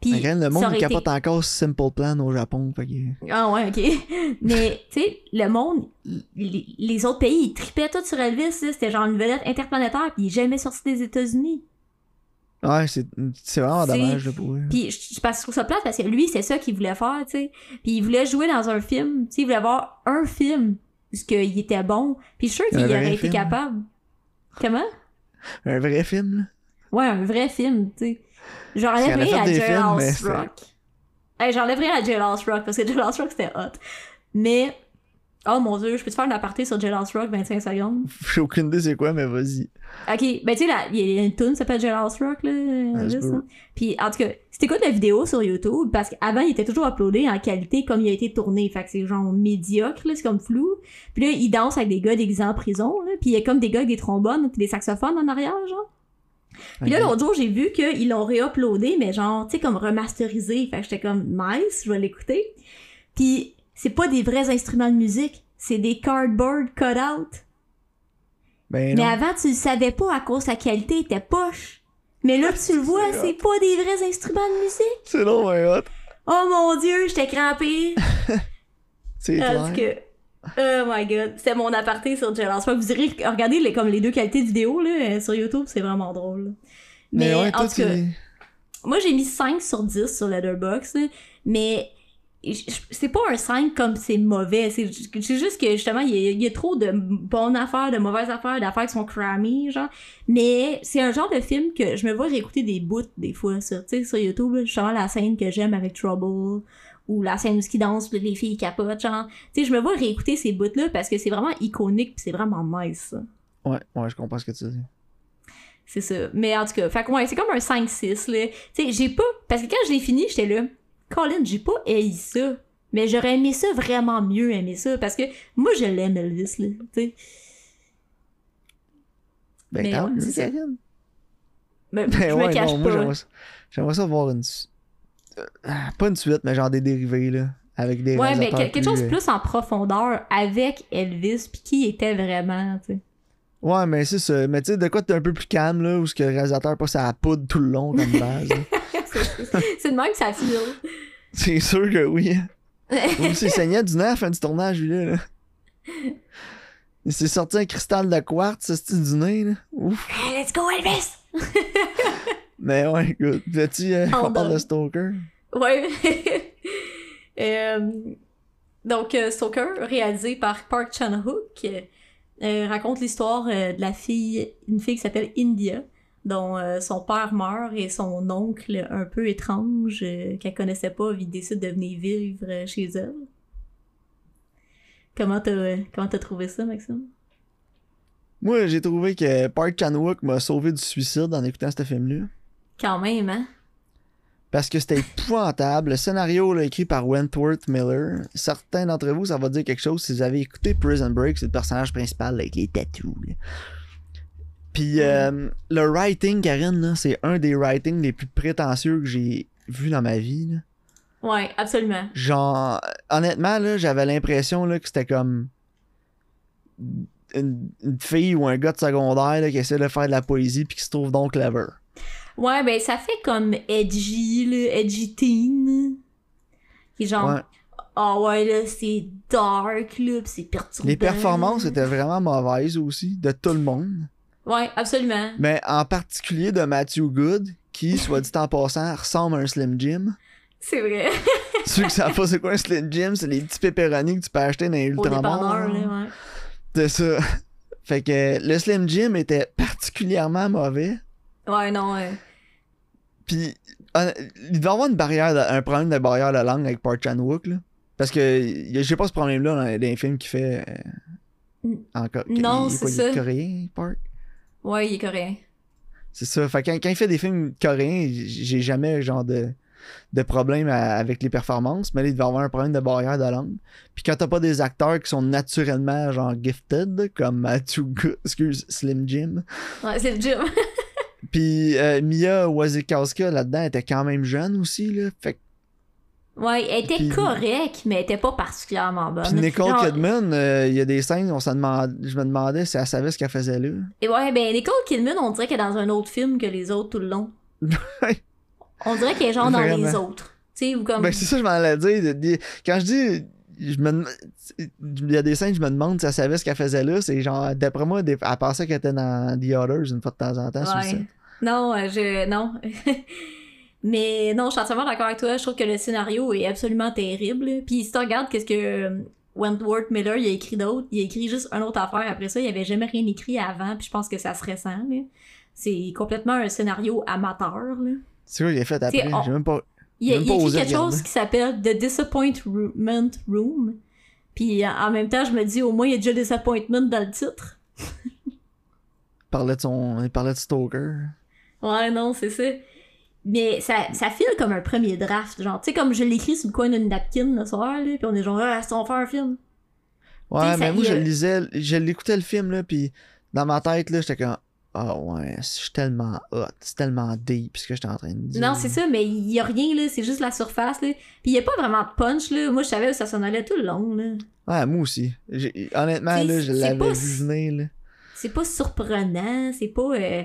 Puis, que Le monde capote été- encore Simple Plan au Japon. Fait que... Ah ouais, ok. Mais, tu sais, le monde, les autres pays, ils tripaient tout sur Elvis. C'était genre une vedette interplanétaire. Puis il est jamais sorti des États-Unis. Ouais, c'est c'est vraiment dommage, là, pour eux. Puis je, parce que je trouve ça plate parce que lui, c'est ça qu'il voulait faire, tu sais. Puis il voulait jouer dans un film, tu sais, il voulait avoir un film parce qu'il était bon. Puis je suis sûr qu'il aurait été film. capable. Comment? Un vrai film, là. Ouais, un vrai film, tu sais. J'enlèverais à Jailhouse Rock. Hey, J'enlèverais à Jailhouse Rock parce que Jailhouse Rock c'était hot. Mais Oh mon dieu, je peux te faire une aparté sur Jailhouse Rock 25 secondes? J'ai aucune idée c'est quoi, mais vas-y. Ok, ben tu sais, là, il y a une tune qui s'appelle Jailhouse Rock, là. Ah, beau. hein. Puis en tout cas, si t'écoutes la vidéo sur YouTube, parce qu'avant, il était toujours uploadé en qualité comme il a été tourné. Fait que c'est genre médiocre, là, c'est comme flou. Puis là, il danse avec des gars déguisés en prison, là. Puis il y a comme des gars avec des trombones, des saxophones en arrière, genre. Puis là, l'autre jour, j'ai vu qu'ils l'ont réuploadé, mais genre, tu sais, comme remasterisé. Fait que j'étais comme, nice, je vais l'écouter. Puis c'est pas des vrais instruments de musique, c'est des cardboard cut-out. Ben Mais avant, tu le savais pas à cause que la qualité était poche. Mais là, tu le vois, C'est pas des vrais instruments de musique. C'est long, ouais, hot. Oh mon dieu, j'étais crampée. C'est clair. que. Oh my god. C'était mon aparté sur Jealous Rock. Vous irez regarder les, comme les deux qualités de vidéo là, euh, sur YouTube, c'est vraiment drôle. Mais, ouais, en tout cas, moi j'ai mis 5 sur 10 sur Letterboxd, mais c'est pas un 5 comme c'est mauvais. C'est ju- c'est juste que justement, il y, a, il y a trop de bonnes affaires, de mauvaises affaires, d'affaires qui sont crammy, genre. Mais c'est un genre de film que je me vois réécouter des bouts des fois sur, sur YouTube, justement la scène que j'aime avec Trouble ou la scène où dansent, puis les filles capotent, genre. Tu sais, je me vois réécouter ces bouts-là parce que c'est vraiment iconique, puis c'est vraiment nice. ça. Ouais, ouais, je comprends ce que tu dis. C'est ça. Mais en tout cas, fait que ouais, c'est comme un 5-6, là. Tu sais, j'ai pas... Parce que quand je l'ai fini, j'étais là... Colin, j'ai pas haï ça. Mais j'aurais aimé ça vraiment mieux aimer ça. Parce que moi, je l'aime, Elvis, là. Tu sais. Ben, Mais ouais, mieux, ça. Mais Ben je ouais, me cache non, moi, pas. j'aimerais ça, ça voir une. Pas une suite, mais genre des dérivés, là. Avec des Ouais, mais quelque chose plus en profondeur avec Elvis, puis qui était vraiment, tu sais. Ouais, mais c'est ça. Mais tu sais, de quoi t'es un peu plus calme, là, où ce que le réalisateur passe à la poudre tout le long comme base. C'est- de même que ça file. c'est sûr que oui. Ou c'est saignait du nez à la fin du tournage, lui, là. là. Il s'est sorti un cristal de quartz, ce style du nez, là. Ouf. Hey, let's go, Elvis! Mais ouais, écoute. Veux-tu euh, qu'on parle de Stoker? Ouais. Euh, donc, euh, Stoker, réalisé par Park Chan-wook, euh, raconte l'histoire euh, de la fille, une fille qui s'appelle India, dont euh, son père meurt et son oncle, un peu étrange, qu'elle connaissait pas, il décide de venir vivre chez elle. Comment t'as comment t'as trouvé ça, Maxime? Moi, j'ai trouvé que Park Chan-wook m'a sauvé du suicide en écoutant ce film-là. Quand même, hein? Parce que c'était épouvantable. Le scénario là, écrit par Wentworth Miller. Certains d'entre vous, ça va dire quelque chose si vous avez écouté Prison Break, c'est le personnage principal là, avec les tattoos. là. Puis euh, le writing, Karine, c'est un des writings les plus prétentieux que j'ai vu dans ma vie. là. Ouais, absolument. Genre, honnêtement, là, j'avais l'impression là, que c'était comme une, une fille ou un gars de secondaire là, qui essaie de faire de la poésie puis qui se trouve donc clever. Ouais, ben ça fait comme edgy, là, edgy teen. Qui est genre, Ouais. ah ouais, là, c'est dark, là, pis c'est perturbant. Les performances étaient vraiment mauvaises aussi, de tout le monde. Ouais, absolument. Mais en particulier de Matthew Good, qui, soit dit en passant, ressemble à un Slim Jim. C'est vrai. Ceux qui savent pas c'est quoi un Slim Jim, c'est les petits pépéronis que tu peux acheter dans les Ultramar. ouais. C'est ça. Fait que le Slim Jim était particulièrement mauvais. Ouais, non, ouais. Puis, hon- il devait y avoir une barrière, de- un problème de barrière de langue avec Park Chan-wook, là. Parce que j'ai pas ce problème-là dans, dans les films qu'il fait euh, en Non, c'est quoi, il est ça. coréen, Park? Ouais, il est coréen. C'est ça. Fait que quand, quand il fait des films coréens, j'ai jamais genre de, de problème à- avec les performances, mais là, il devait avoir un problème de barrière de langue. Puis quand t'as pas des acteurs qui sont naturellement genre gifted, comme Matthew Good, excuse, Slim Jim. Ouais, le gym. Puis euh, Mia Wasikowska là-dedans était quand même jeune aussi, là. Fait que Ouais, elle était correcte, mais elle était pas particulièrement bonne. Puis Nicole Kidman, euh, il y a des scènes, on se demande, je me demandais si elle savait ce qu'elle faisait là. Et ouais, ben Nicole Kidman, on dirait qu'elle est dans un autre film que les autres tout le long. Ouais. on dirait qu'elle est genre dans les autres. Tu sais, ou comme. Ben c'est ça, je m'en allais dire. Quand je dis, je me, dem- il y a des scènes, je me demande si elle savait ce qu'elle faisait là. C'est genre, d'après moi, elle pensait qu'elle était dans The Others une fois de temps en temps. Ouais. Non, euh, je. Non. Mais non, je suis entièrement d'accord avec toi. Je trouve que le scénario est absolument terrible. Puis si tu regardes qu'est-ce que euh, Wentworth Miller il a écrit d'autre, il a écrit juste une autre affaire. Après ça, il avait jamais rien écrit avant. Puis je pense que ça se ressent. C'est complètement un scénario amateur. Là. C'est quoi qu'il a fait après? J'ai même pas. Il a, il a écrit quelque regarder. chose qui s'appelle The Disappointment Room. Puis en- en même temps, je me dis, au moins, il y a déjà Disappointment dans le titre. Il parlait de son. Il parlait de Stoker. Ouais, non, c'est ça. Mais ça, ça file comme un premier draft. Genre, tu sais, comme je l'écris sur le coin d'une napkin le soir, là, puis on est genre, ah, si on fait un film. Ouais, mais moi, y je lisais, je l'écoutais le film, là, puis dans ma tête, là, j'étais comme, ah ouais, je suis tellement hot, c'est tellement deep, ce que j'étais en train de dire. Non, c'est ça, mais il y a rien, là, c'est juste la surface, là. Puis il y a pas vraiment de punch, là. Moi, je savais où ça s'en allait tout le long, là. Ouais, moi aussi. J'ai- Honnêtement, là, je l'avais pas vu venir, là. C'est pas surprenant, c'est pas. euh,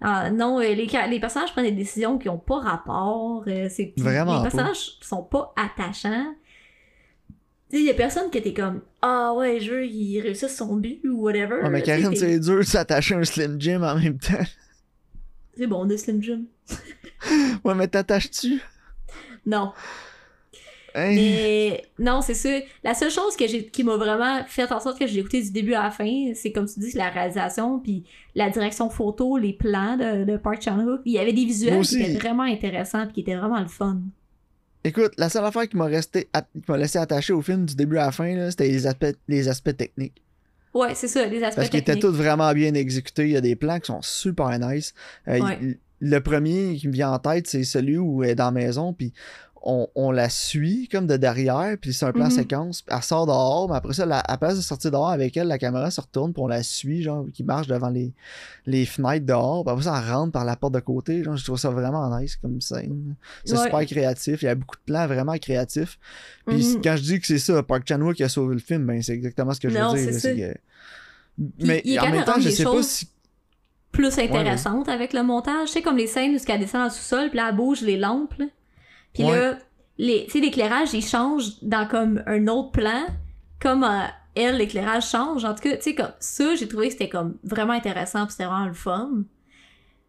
ah, non, euh, les, les personnages prennent des décisions qui ont pas rapport. euh, c'est, Vraiment Les pas. personnages sont pas attachants. Sais, y a personne qui était comme Ah ouais, je veux qu'il réussisse son but ou whatever. Ouais, mais Karine, c'est dur de s'attacher à un Slim Jim en même temps. C'est bon, de Slim Jim. Ouais, mais t'attaches-tu? Non. Hein? Mais non, c'est ça. La seule chose que qui m'a vraiment fait en sorte que j'ai écouté du début à la fin, c'est comme tu dis, c'est la réalisation, puis la direction photo, les plans de, de Park Chan-wook. Il y avait des visuels qui étaient vraiment intéressants, puis qui étaient vraiment le fun. Écoute, la seule affaire qui m'a resté, at- qui m'a laissé attaché au film du début à la fin, c'était les aspects, les aspects techniques. Ouais, c'est ça, les aspects Parce qu'ils étaient techniques. tous vraiment bien exécutés. Il y a des plans qui sont super nice. Euh, Ouais. il- le premier qui me vient en tête, c'est celui où elle est dans la maison, puis on, on la suit comme de derrière, puis c'est un plan Mhm. séquence. Elle sort dehors, mais après ça, la, à place de sortir dehors avec elle, la caméra se retourne, puis on la suit, genre, qui marche devant les, les fenêtres dehors. Puis après ça, elle rentre par la porte de côté. Genre, je trouve ça vraiment nice comme scène. C'est Ouais. super créatif. Il y a beaucoup de plans vraiment créatifs. Puis Mhm. quand je dis que c'est ça, Park Chan-wook qui a sauvé le film, ben c'est exactement ce que je Non, veux dire. c'est là, ça. c'est que- Mais il en même temps, je sais pas si. Plus intéressante avec le montage. Tu sais, comme les scènes où elle descend dans le sous-sol, puis là, elle bouge les lampes, là. Puis Ouais. là, les, tu sais, l'éclairage, il change dans comme un autre plan, comme euh, elle, l'éclairage change. En tout cas, tu sais, comme ça, j'ai trouvé que c'était comme vraiment intéressant, puis c'était vraiment le fun.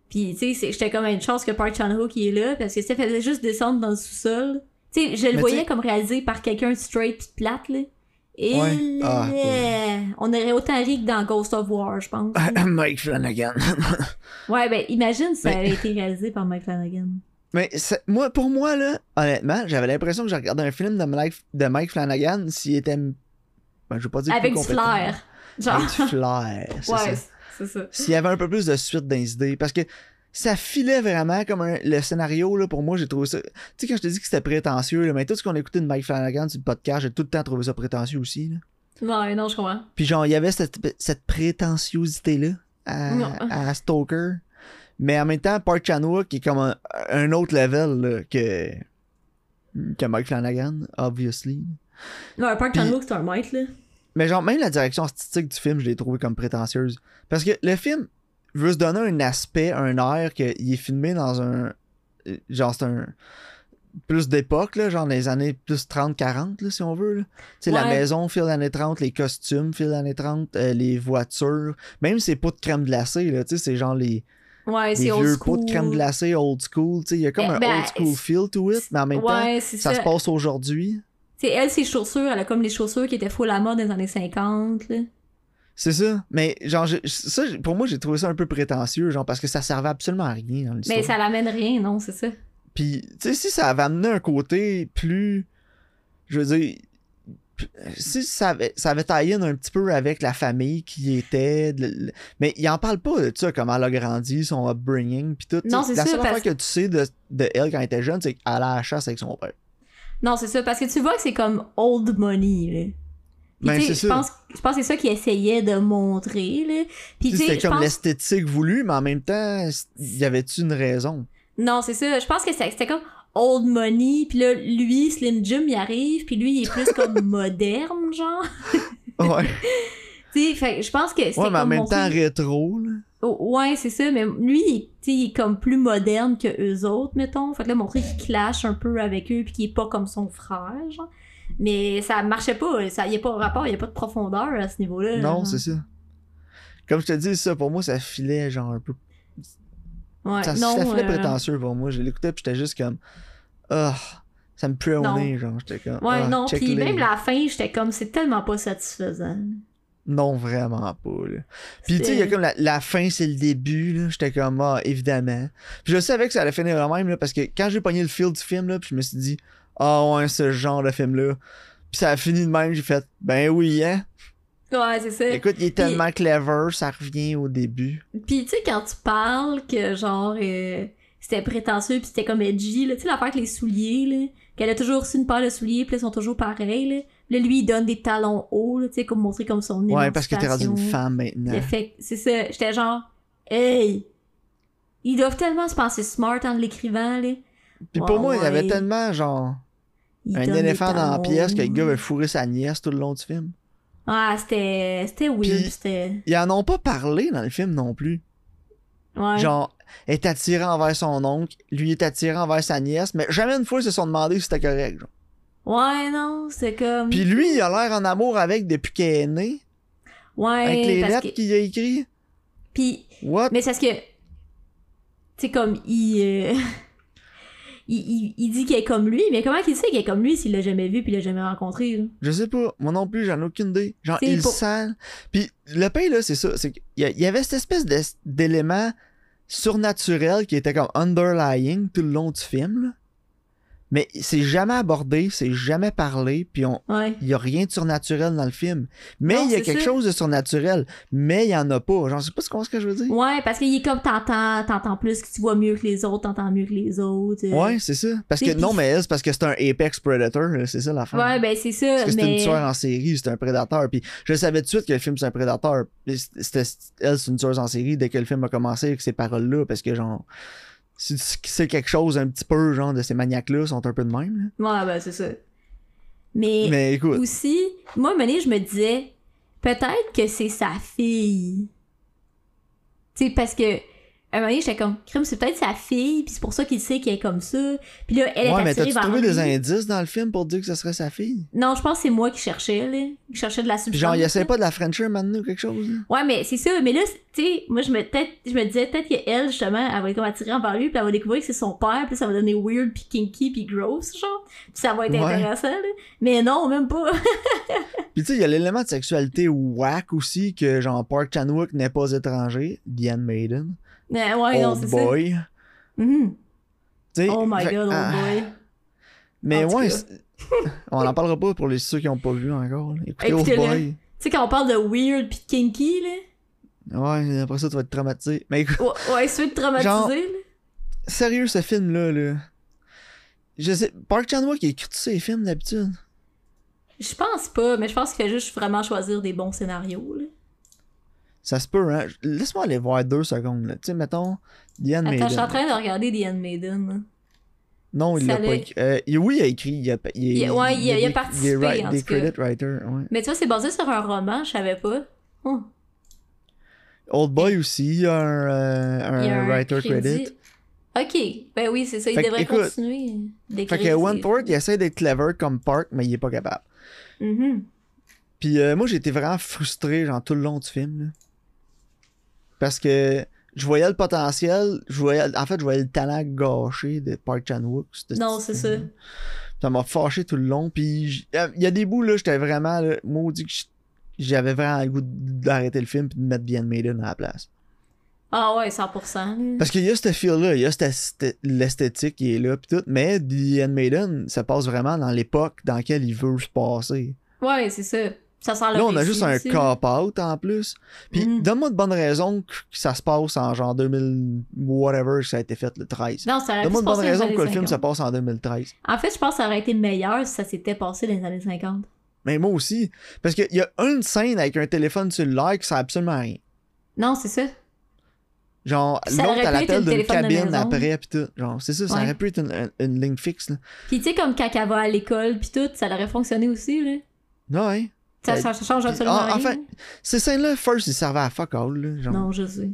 Puis, tu sais, j'étais comme une chance que Park Chan-wook qui est là, parce que ça faisait juste descendre dans le sous-sol. Tu sais, je le Mais voyais comme réalisé par quelqu'un de straight pis plate, là. Et Ouais. Ah, on aurait autant ri que dans Ghost of War, je pense. Mike Flanagan. Ouais, ben imagine si ça avait été réalisé par Mike Flanagan. Mais moi, pour moi, là, honnêtement, j'avais l'impression que je regardais un film de Mike, de Mike Flanagan s'il était. Ben, je veux pas dire Avec du flair. Genre. Avec du flair, ouais, c'est ça. S'il y avait un peu plus de suite dans les idées. Parce que ça filait vraiment comme un- le scénario, là, pour moi, j'ai trouvé ça. Tu sais, quand je te dis que c'était prétentieux, là, mais tout ce qu'on écoutait de Mike Flanagan sur le podcast, j'ai tout le temps trouvé ça prétentieux aussi. Là. Ouais, non, je comprends. Puis genre, il y avait cette, cette prétentiosité-là à, à Stoker. Mais en même temps, Park Chan-wook est comme un, un autre level là, que, que Mike Flanagan, obviously. Ouais, Park Chan-wook, c'est un maître, là. Mais genre, même la direction artistique du film, je l'ai trouvé comme prétentieuse. Parce que le film veut se donner un aspect, un air, qu'il est filmé dans un... Genre, c'est un... Plus d'époque, là, genre les années plus 30-40, là, si on veut. Tu sais, la maison, fil d'années 30, les costumes, fil d'années 30, euh, les voitures. Même ces pots de crème glacée, là, tu sais, c'est genre les, Ouais, les c'est old vieux pots de crème glacée old school. Tu sais, il y a comme Eh un ben, old school feel to it, mais en même temps, Ouais, ça ça. se passe aujourd'hui. Elle, ses chaussures, elle a comme les chaussures qui étaient full à mode dans les années 50, là. C'est ça. Mais genre, je- ça, pour moi, j'ai trouvé ça un peu prétentieux, genre, parce que ça servait absolument à rien dans. Mais ça l'amène rien, non, c'est ça. Puis, tu sais, si ça avait amené un côté plus. Je veux dire. Si ça avait, ça avait taillé un petit peu avec la famille qui était. le- mais il en parle pas de ça, comment elle a grandi, son upbringing, puis tout. Non, c'est La seule parce- affaire que tu sais de, de elle quand elle était jeune, c'est qu'elle à la chasse avec son père. Non, c'est ça, parce que tu vois que c'est comme old money, là. Ben, je pense, je pense que c'est ça qu'il essayait de montrer, là. Puis, C'était comme pense... l'esthétique voulue, mais en même temps, y avait-tu une raison? Non, c'est ça. Je pense que c'était comme old money, puis là, lui, Slim Jim, il arrive, puis lui, il est plus comme moderne, genre. Ouais, Tu sais, je pense que c'était ouais mais en même temps rétro, là. Oh, ouais, c'est ça, mais lui, il- tu sais, il est comme plus moderne que eux autres, mettons. Fait que là, montrer qu'il clash un peu avec eux, puis qu'il est pas comme son frère, genre. Mais ça marchait pas, ça y a pas de rapport, y a pas de profondeur à ce niveau-là. Non, c'est ça. Comme je te dis, ça, pour moi, ça filait genre un peu Ouais, ça, non, ça filait euh, prétentieux pour moi. Je l'écoutais puis j'étais juste comme ah ça me puait au nez genre j'étais comme Ouais, ah, non, puis même la fin, j'étais comme, c'est tellement pas satisfaisant. non vraiment pas là. Puis tu sais il y a comme la, la fin c'est le début là, j'étais comme ah évidemment. Puis je savais que ça allait finir de même là parce que quand j'ai pogné le feel du film là, puis je me suis dit ah ouais ce genre de film là. Puis ça a fini de même, j'ai fait, ben oui, hein. Ouais, c'est ça. Écoute, il est tellement clever, ça revient au début. Puis tu sais, quand tu parles que genre euh, c'était prétentieux puis c'était comme edgy, là, tu sais l'affaire avec les souliers, là, qu'elle a toujours reçu une paire de souliers puis ils sont toujours pareils, là. Là, lui, il donne des talons hauts, là, tu sais, comme montrer comme son Ouais, parce que t'es rendu une femme maintenant. Fait- C'est ça, j'étais genre, hey! Ils doivent tellement se penser smart en l'écrivant, là. Puis pour Ouais, moi, il y avait tellement, genre, un éléphant dans la pièce que le gars veut fourrer sa nièce tout le long du film. Ah, c'était c'était weird, c'était... Ils en ont pas parlé dans le film non plus. Ouais. Genre, elle est attirée envers son oncle, lui est attiré envers sa nièce, mais jamais une fois ils se sont demandé si c'était correct. Genre. Ouais, non, c'est comme... Puis lui, il a l'air en amour avec depuis qu'elle est née, ouais, avec les lettres qu'il a écrites. Puis, What? mais c'est parce que... Tu sais, comme, il... euh, il, il, il dit qu'il est comme lui, mais comment qu'il sait qu'il est comme lui s'il l'a jamais vu puis il l'a jamais rencontré, là? Je sais pas. Moi non plus, j'en ai aucune idée. Genre, il pour- sent. Puis le pain, là, c'est ça. C'est qu'il y, il avait cette espèce d'élément surnaturel qui était comme underlying tout le long du film, là. Mais c'est jamais abordé, c'est jamais parlé, puis on, Ouais. il y a rien de surnaturel dans le film. Mais il y a quelque chose de surnaturel, mais il y en a pas. Genre, je sais pas ce que je veux dire. Ouais, parce qu'il est comme t'entends, t'entends plus, que tu vois mieux que les autres, t'entends mieux que les autres. euh. Ouais, c'est ça. Parce que non, mais elle, c'est parce que c'est un Apex Predator, là, c'est ça l'affaire. Ouais, ben c'est ça, Parce que c'est une tueur en série, c'est un prédateur. Puis je savais tout de suite que le film c'est un prédateur. C'était, elle, c'est une tueuse en série dès que le film a commencé avec ces paroles-là. Parce que, genre, si tu sais quelque chose un petit peu, genre, de ces maniaques-là sont un peu de même. là. Ouais, ben c'est ça. Mais, Mais écoute, aussi, moi, à un moment donné, je me disais, peut-être que c'est sa fille. Tu sais, parce que, un moment donné, j'étais comme, crime, c'est peut-être sa fille, puis c'est pour ça qu'il sait qu'elle est comme ça. Puis là, elle ouais, est mais attirée t'as-tu vers trouvé lui. des indices dans le film pour dire que ce serait sa fille? Non, je pense que c'est moi qui cherchais, là. Qui cherchais de la substance. Puis genre, il essaie pas de la Frencher maintenant ou quelque chose? là? Ouais, mais c'est ça. Mais là, tu sais, moi, je me, peut-être- je me disais peut-être qu'elle, justement, elle va être comme attirée envers lui, puis elle va découvrir que c'est son père, puis ça va donner weird, puis kinky, puis gross, genre. Puis ça va être Ouais. intéressant, là. Mais non, même pas. Puis tu sais, il y a l'élément de sexualité whack aussi que, genre, Park Chan-wook n'est pas étranger. The Maiden. Mais ouais, non, Old c'est ça. boy. Tu sais, Oh my fait- god, old ah, boy. Mais En tout ouais, on en parlera pas pour les ceux qui ont pas vu encore. là. Écoutez Old. Boy. Tu sais, quand on parle de weird pis de kinky, là. Ouais, après ça, tu vas être traumatisé. Mais écoute, Ouais, ouais ceux de traumatiser, Genre- là? sérieux, ce film-là, là. Je sais, Park Chan-wook, il écrit tous ses films d'habitude? Je pense pas, mais je pense qu'il fait juste vraiment choisir des bons scénarios, là. Ça se peut, hein. Laisse-moi aller voir deux secondes, là. Tu sais, mettons, The Attends, je suis en train de regarder The Handmaiden, là. Non, il l'a pas écrit. Euh, oui, il a écrit. Il a, il, ouais, il a- il a des- participé, Des, wri- en des tout cas. credit writers, ouais. Mais tu vois, c'est basé sur un roman, je savais pas. Oh, Old Boy aussi, il y a un, euh, un, il y a un writer crédit. credit. Ok, ben oui, c'est ça, il Fait devrait écoute, continuer d'écrire. Fait que Wentworth, il essaie d'être clever comme Park, mais il est pas capable. Mhm. Puis euh, moi, j'étais vraiment frustré, genre, tout le long du film, là. Parce que je voyais le potentiel, je voyais, en fait, je voyais le talent gâché de Park Chan-wook. Non, c'est ça. Ça m'a fâché tout le long, puis il y a des bouts, là, j'étais vraiment, là, maudit que j'avais vraiment le goût d'arrêter le film puis de mettre Bien Maiden à la place. Ah ouais, 100%. là. Parce qu'il y a ce feel-là, il y a l'esthétique qui est là, pis tout, mais The Maiden, ça passe vraiment dans l'époque dans laquelle il veut se passer. Ouais, c'est ça. Ça sent le Là, on a juste un cop-out en plus. Puis Mhm. donne-moi de bonnes raisons que ça se passe en genre 2000, whatever, que ça a été fait le 13. Non, ça Donne-moi de bonnes raisons que le film se 50. passe en 2013. En fait, je pense que ça aurait été meilleur si ça s'était passé dans les années 50. Mais moi aussi. Parce qu'il y a une scène avec un téléphone cellulaire qui sert absolument à rien. Non, c'est ça. Genre, l'autre, elle appelle le d'une de cabine après, pis tout. Genre, c'est ça, ça Ouais. aurait pu être une, une- une ligne fixe, là. Puis tu sais, comme quand elle va à l'école pis tout, ça aurait fonctionné aussi, là. Ouais. Ça, Euh, ça change absolument ah, rien. enfin, Ces scènes-là, first, ils servaient à fuck all, là. Genre, non, je sais.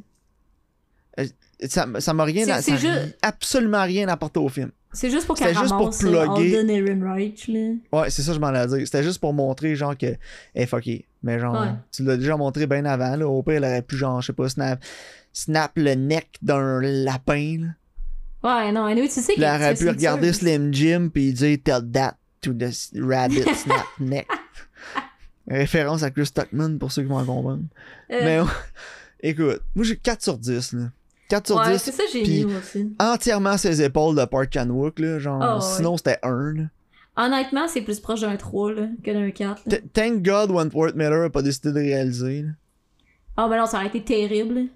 ça ça m'a rien, C'est- juste- absolument rien apporté au film. C'est juste pour qu'elle juste pour euh, plugger. Alden Ehrenreich, là. Ouais, c'est ça, je m'en allais dire. C'était juste pour montrer, genre, que, est fucké. Mais genre, Ouais. tu l'as déjà montré bien avant, là. Au pire, elle aurait pu, genre, je sais pas, snap, snap le neck d'un lapin, là. Ouais, non, anyway, tu sais qu'elle elle aurait pu regarder. Slim Jim puis dire Tell that to the rabbit snap neck. Référence à Chris Tuckman pour ceux qui vont comprendre. Euh, Mais écoute, moi j'ai 4 sur 10 là. 4 sur ouais, 10 c'est ça, j'ai mis aussi. entièrement ses épaules de Park Chan-wook là, genre Ah, ouais. sinon c'était 1 là. Honnêtement, c'est plus proche d'un 3 là, que d'un 4. là. T- Thank God Wentworth Miller a pas décidé de réaliser. Ah, ben non, ça aurait été terrible.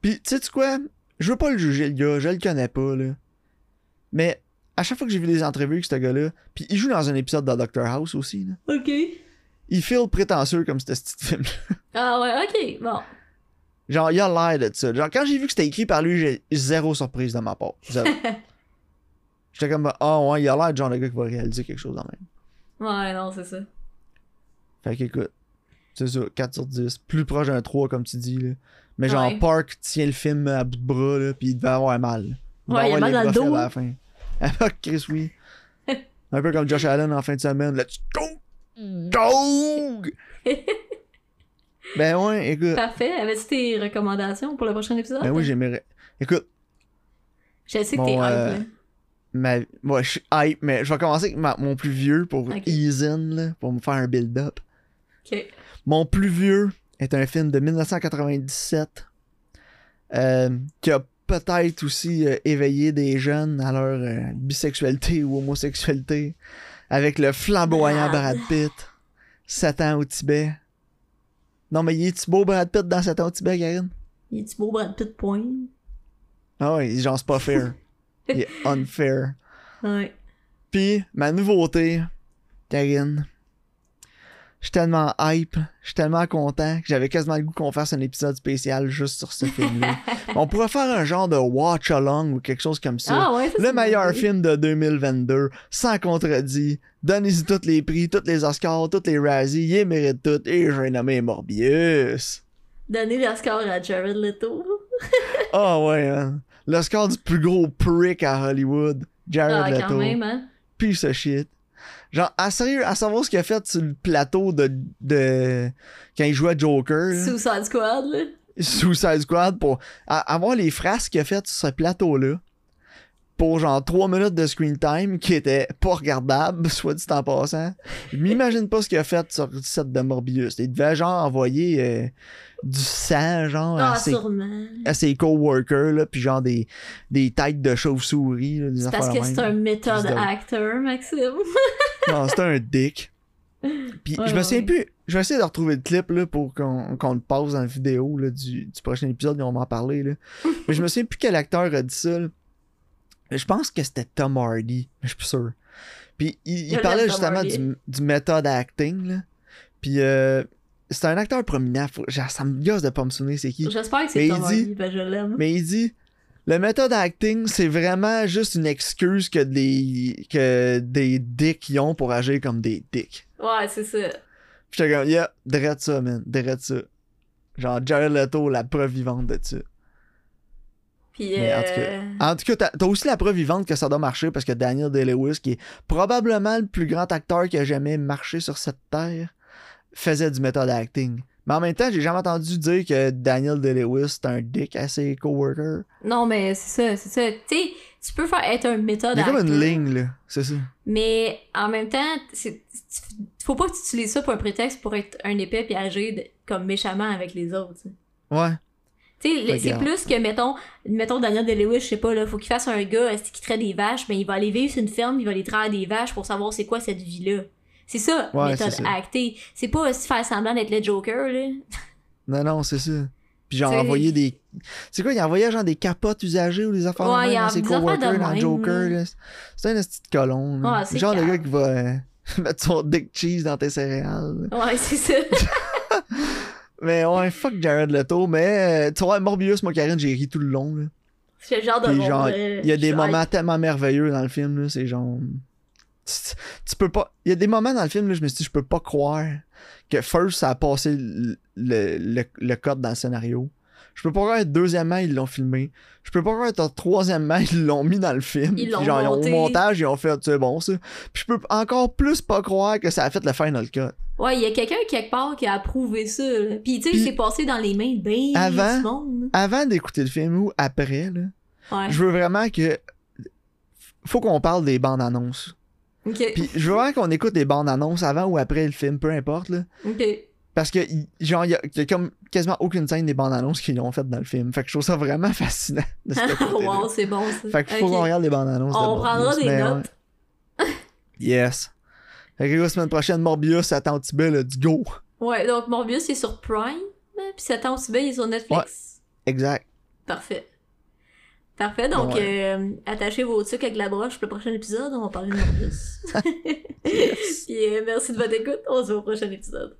Puis, tu sais quoi? Je veux pas le juger, le gars, je le connais pas, là. Mais, à chaque fois que j'ai vu des entrevues avec ce gars-là, puis il joue dans un épisode de Doctor House aussi, là. Ok. Il feel prétentieux comme ce petit film Ah ouais, ok, bon. Genre, il a l'air de ça. Genre, quand j'ai vu que c'était écrit par lui, j'ai zéro surprise de ma part. J'étais comme, ah ouais, il a l'air de genre de gars qui va réaliser quelque chose en même. Ouais, non, c'est ça. Fait qu'écoute, c'est ça, 4 sur 10. Plus proche d'un 3, comme tu dis, là. Mais genre, Ouais. Park tient le film à bout de bras, là, pis il devait avoir mal. devait Ouais, il a mal dans le dos. À la fin. Ah, Chris, oui. Un peu comme Josh Allen en fin de semaine. Let's go! Dog! ben ouais, écoute. Parfait. Avais-tu tes recommandations pour le prochain épisode? Ben oui, j'aimerais. Écoute, Je sais que Bon, t'es hype, euh, là. ma... ouais, je suis hype, mais je vais commencer avec ma- mon plus vieux pour Ok. ease in, là, pour me faire un build-up. Ok. Mon plus vieux est un film de 1997 euh, qui a peut-être aussi euh, éveillé des jeunes à leur bisexualité ou homosexualité avec le flamboyant Brad. Pitt, 7 ans au Tibet. Non, mais il est beau Brad Pitt dans 7 ans au Tibet, Karine? Il est-tu beau Brad Pitt point? Ah ouais, genre c'est pas fair. il est unfair. Ouais. Puis, ma nouveauté, Karine, je suis tellement hype, je suis tellement content que j'avais quasiment le goût qu'on fasse un épisode spécial juste sur ce film-là. On pourrait faire un genre de watch-along ou quelque chose comme ça. Ah ouais, ça, le meilleur film de 2022, sans contredit. Donnez-y tous les prix, tous les Oscars, tous les Razzies, il mérite tout. Et j'ai nommé Morbius. Donner l'Oscar à Jared Leto. Ah ouais, hein. L'Oscar du plus gros prick à Hollywood. Jared Ah, Leto. quand même, hein. piece of shit. Genre, à sérieux, à savoir ce qu'il a fait sur le plateau de, de quand il jouait Joker, là, Suicide Squad, là. Suicide Squad, pour a- avoir les phrases qu'il a faites sur ce plateau-là, pour genre 3 minutes de screen time, qui était pas regardable, soit dit en passant. Je m'imagine pas ce qu'il a fait sur le set de Morbius. Il devait genre envoyer euh, du sang, genre, Ah, à ses, sûrement. à ses coworkers, là, puis genre des, des têtes de chauve-souris, parce que c'est un méthode acteur, Maxime. Non, c'était un dick. Puis Ouais, je me souviens ouais. plus. Je vais essayer de retrouver le clip là, pour qu'on le passe dans la vidéo là, du, du prochain épisode et on va en parler. Là. mais je me souviens plus quel acteur a dit ça. là. Je pense que c'était Tom Hardy, mais je suis plus sûr. Puis il, parlait justement du, du method acting. Là. Puis euh, c'est un acteur prominent. Faut- genre, ça me gosse de pas me souvenir c'est qui. J'espère que c'est Tom dit- Hardy, ben je l'aime. Mais il dit le méthode acting, c'est vraiment juste une excuse que des, que des dicks y ont pour agir comme des dicks. Ouais, c'est ça. Pis j'étais comme, yeah, drette ça, man, drette ça. Genre, Jared Leto, la preuve vivante de ça. Puis, Mais en tout euh... En tout cas, t'as aussi la preuve vivante que ça doit marcher parce que Daniel Day-Lewis, qui est probablement le plus grand acteur qui a jamais marché sur cette terre, faisait du method acting. Mais en même temps, j'ai jamais entendu dire que Daniel Day-Lewis c'est un dick à ses coworkers. Non, mais c'est ça, c'est ça. Tu sais, tu peux faire être un méthode Il y a comme une ligne, là. C'est ça. Mais en même temps, c'est- faut pas que tu utilises ça pour un prétexte pour être un épais puis agir de- comme méchamment avec les autres. Ouais. Tu sais, c'est plus que, mettons, mettons Daniel DeLewis, je sais pas, là, faut qu'il fasse un gars qui traite des vaches, mais il va aller vivre sur une ferme, il va aller traire des vaches pour savoir c'est quoi cette vie-là. C'est ça, Ouais, méthode ça. actée. C'est pas aussi faire semblant d'être le Joker, là. Non, non, c'est ça. Puis genre, envoyer des. C'est quoi, il envoyait genre des capotes usagées ou des affaires Ouais, à ses coworkers dans Joker, là. C'est un petit colon. là. Ouais, c'est genre calme. gars qui va euh, mettre son dick cheese dans tes céréales. là. Ouais, c'est ça. Mais ouais, fuck Jared Leto. Mais euh, tu vois, Morbius, moi, Karine, j'ai ri tout le long. Là. c'est le genre de euh, il y a des moments tellement merveilleux dans le film, là. C'est genre. Tu, tu peux pas. Il y a des moments dans le film, là, je me suis dit, je peux pas croire que First, ça a passé le, le, le, le code dans le scénario. Je peux pas croire que deuxièmement, ils l'ont filmé. Je peux pas croire que troisièmement, ils l'ont mis dans le film. Ils l'ont genre, ils ont- monté. au montage, ils ont fait, c'est bon, ça. Puis je peux encore plus pas croire que ça a fait le final cut. Ouais, il y a quelqu'un quelque part qui a approuvé ça, là. Puis, tu sais, c'est passé dans les mains de ben Avant- du monde. Avant d'écouter le film ou après, là, Ouais. je veux vraiment que. Faut qu'on parle des bandes annonces. Ok. Puis je veux vraiment qu'on écoute les bandes annonces avant ou après le film, peu importe, là. Parce que, genre, il y, a- il y a comme quasiment aucune scène des bandes annonces qu'ils ont faites dans le film. Fait que je trouve ça vraiment fascinant de ce côté-là. wow, c'est bon ça. Fait qu'il faut qu'on regarde les bandes annonces. de On Morbius, prendra des mais notes. ouais. Yes. Fait que la semaine prochaine, Morbius à Tantibet, let's go. Ouais, donc Morbius est sur Prime, puis Satan aussi bien, il est sur Netflix. Exact. Parfait. Parfait, donc Ouais. euh, attachez vos trucs avec la broche pour le prochain épisode, on va parler de Morbius. Yes. Puis euh, merci de votre écoute, on se voit au prochain épisode.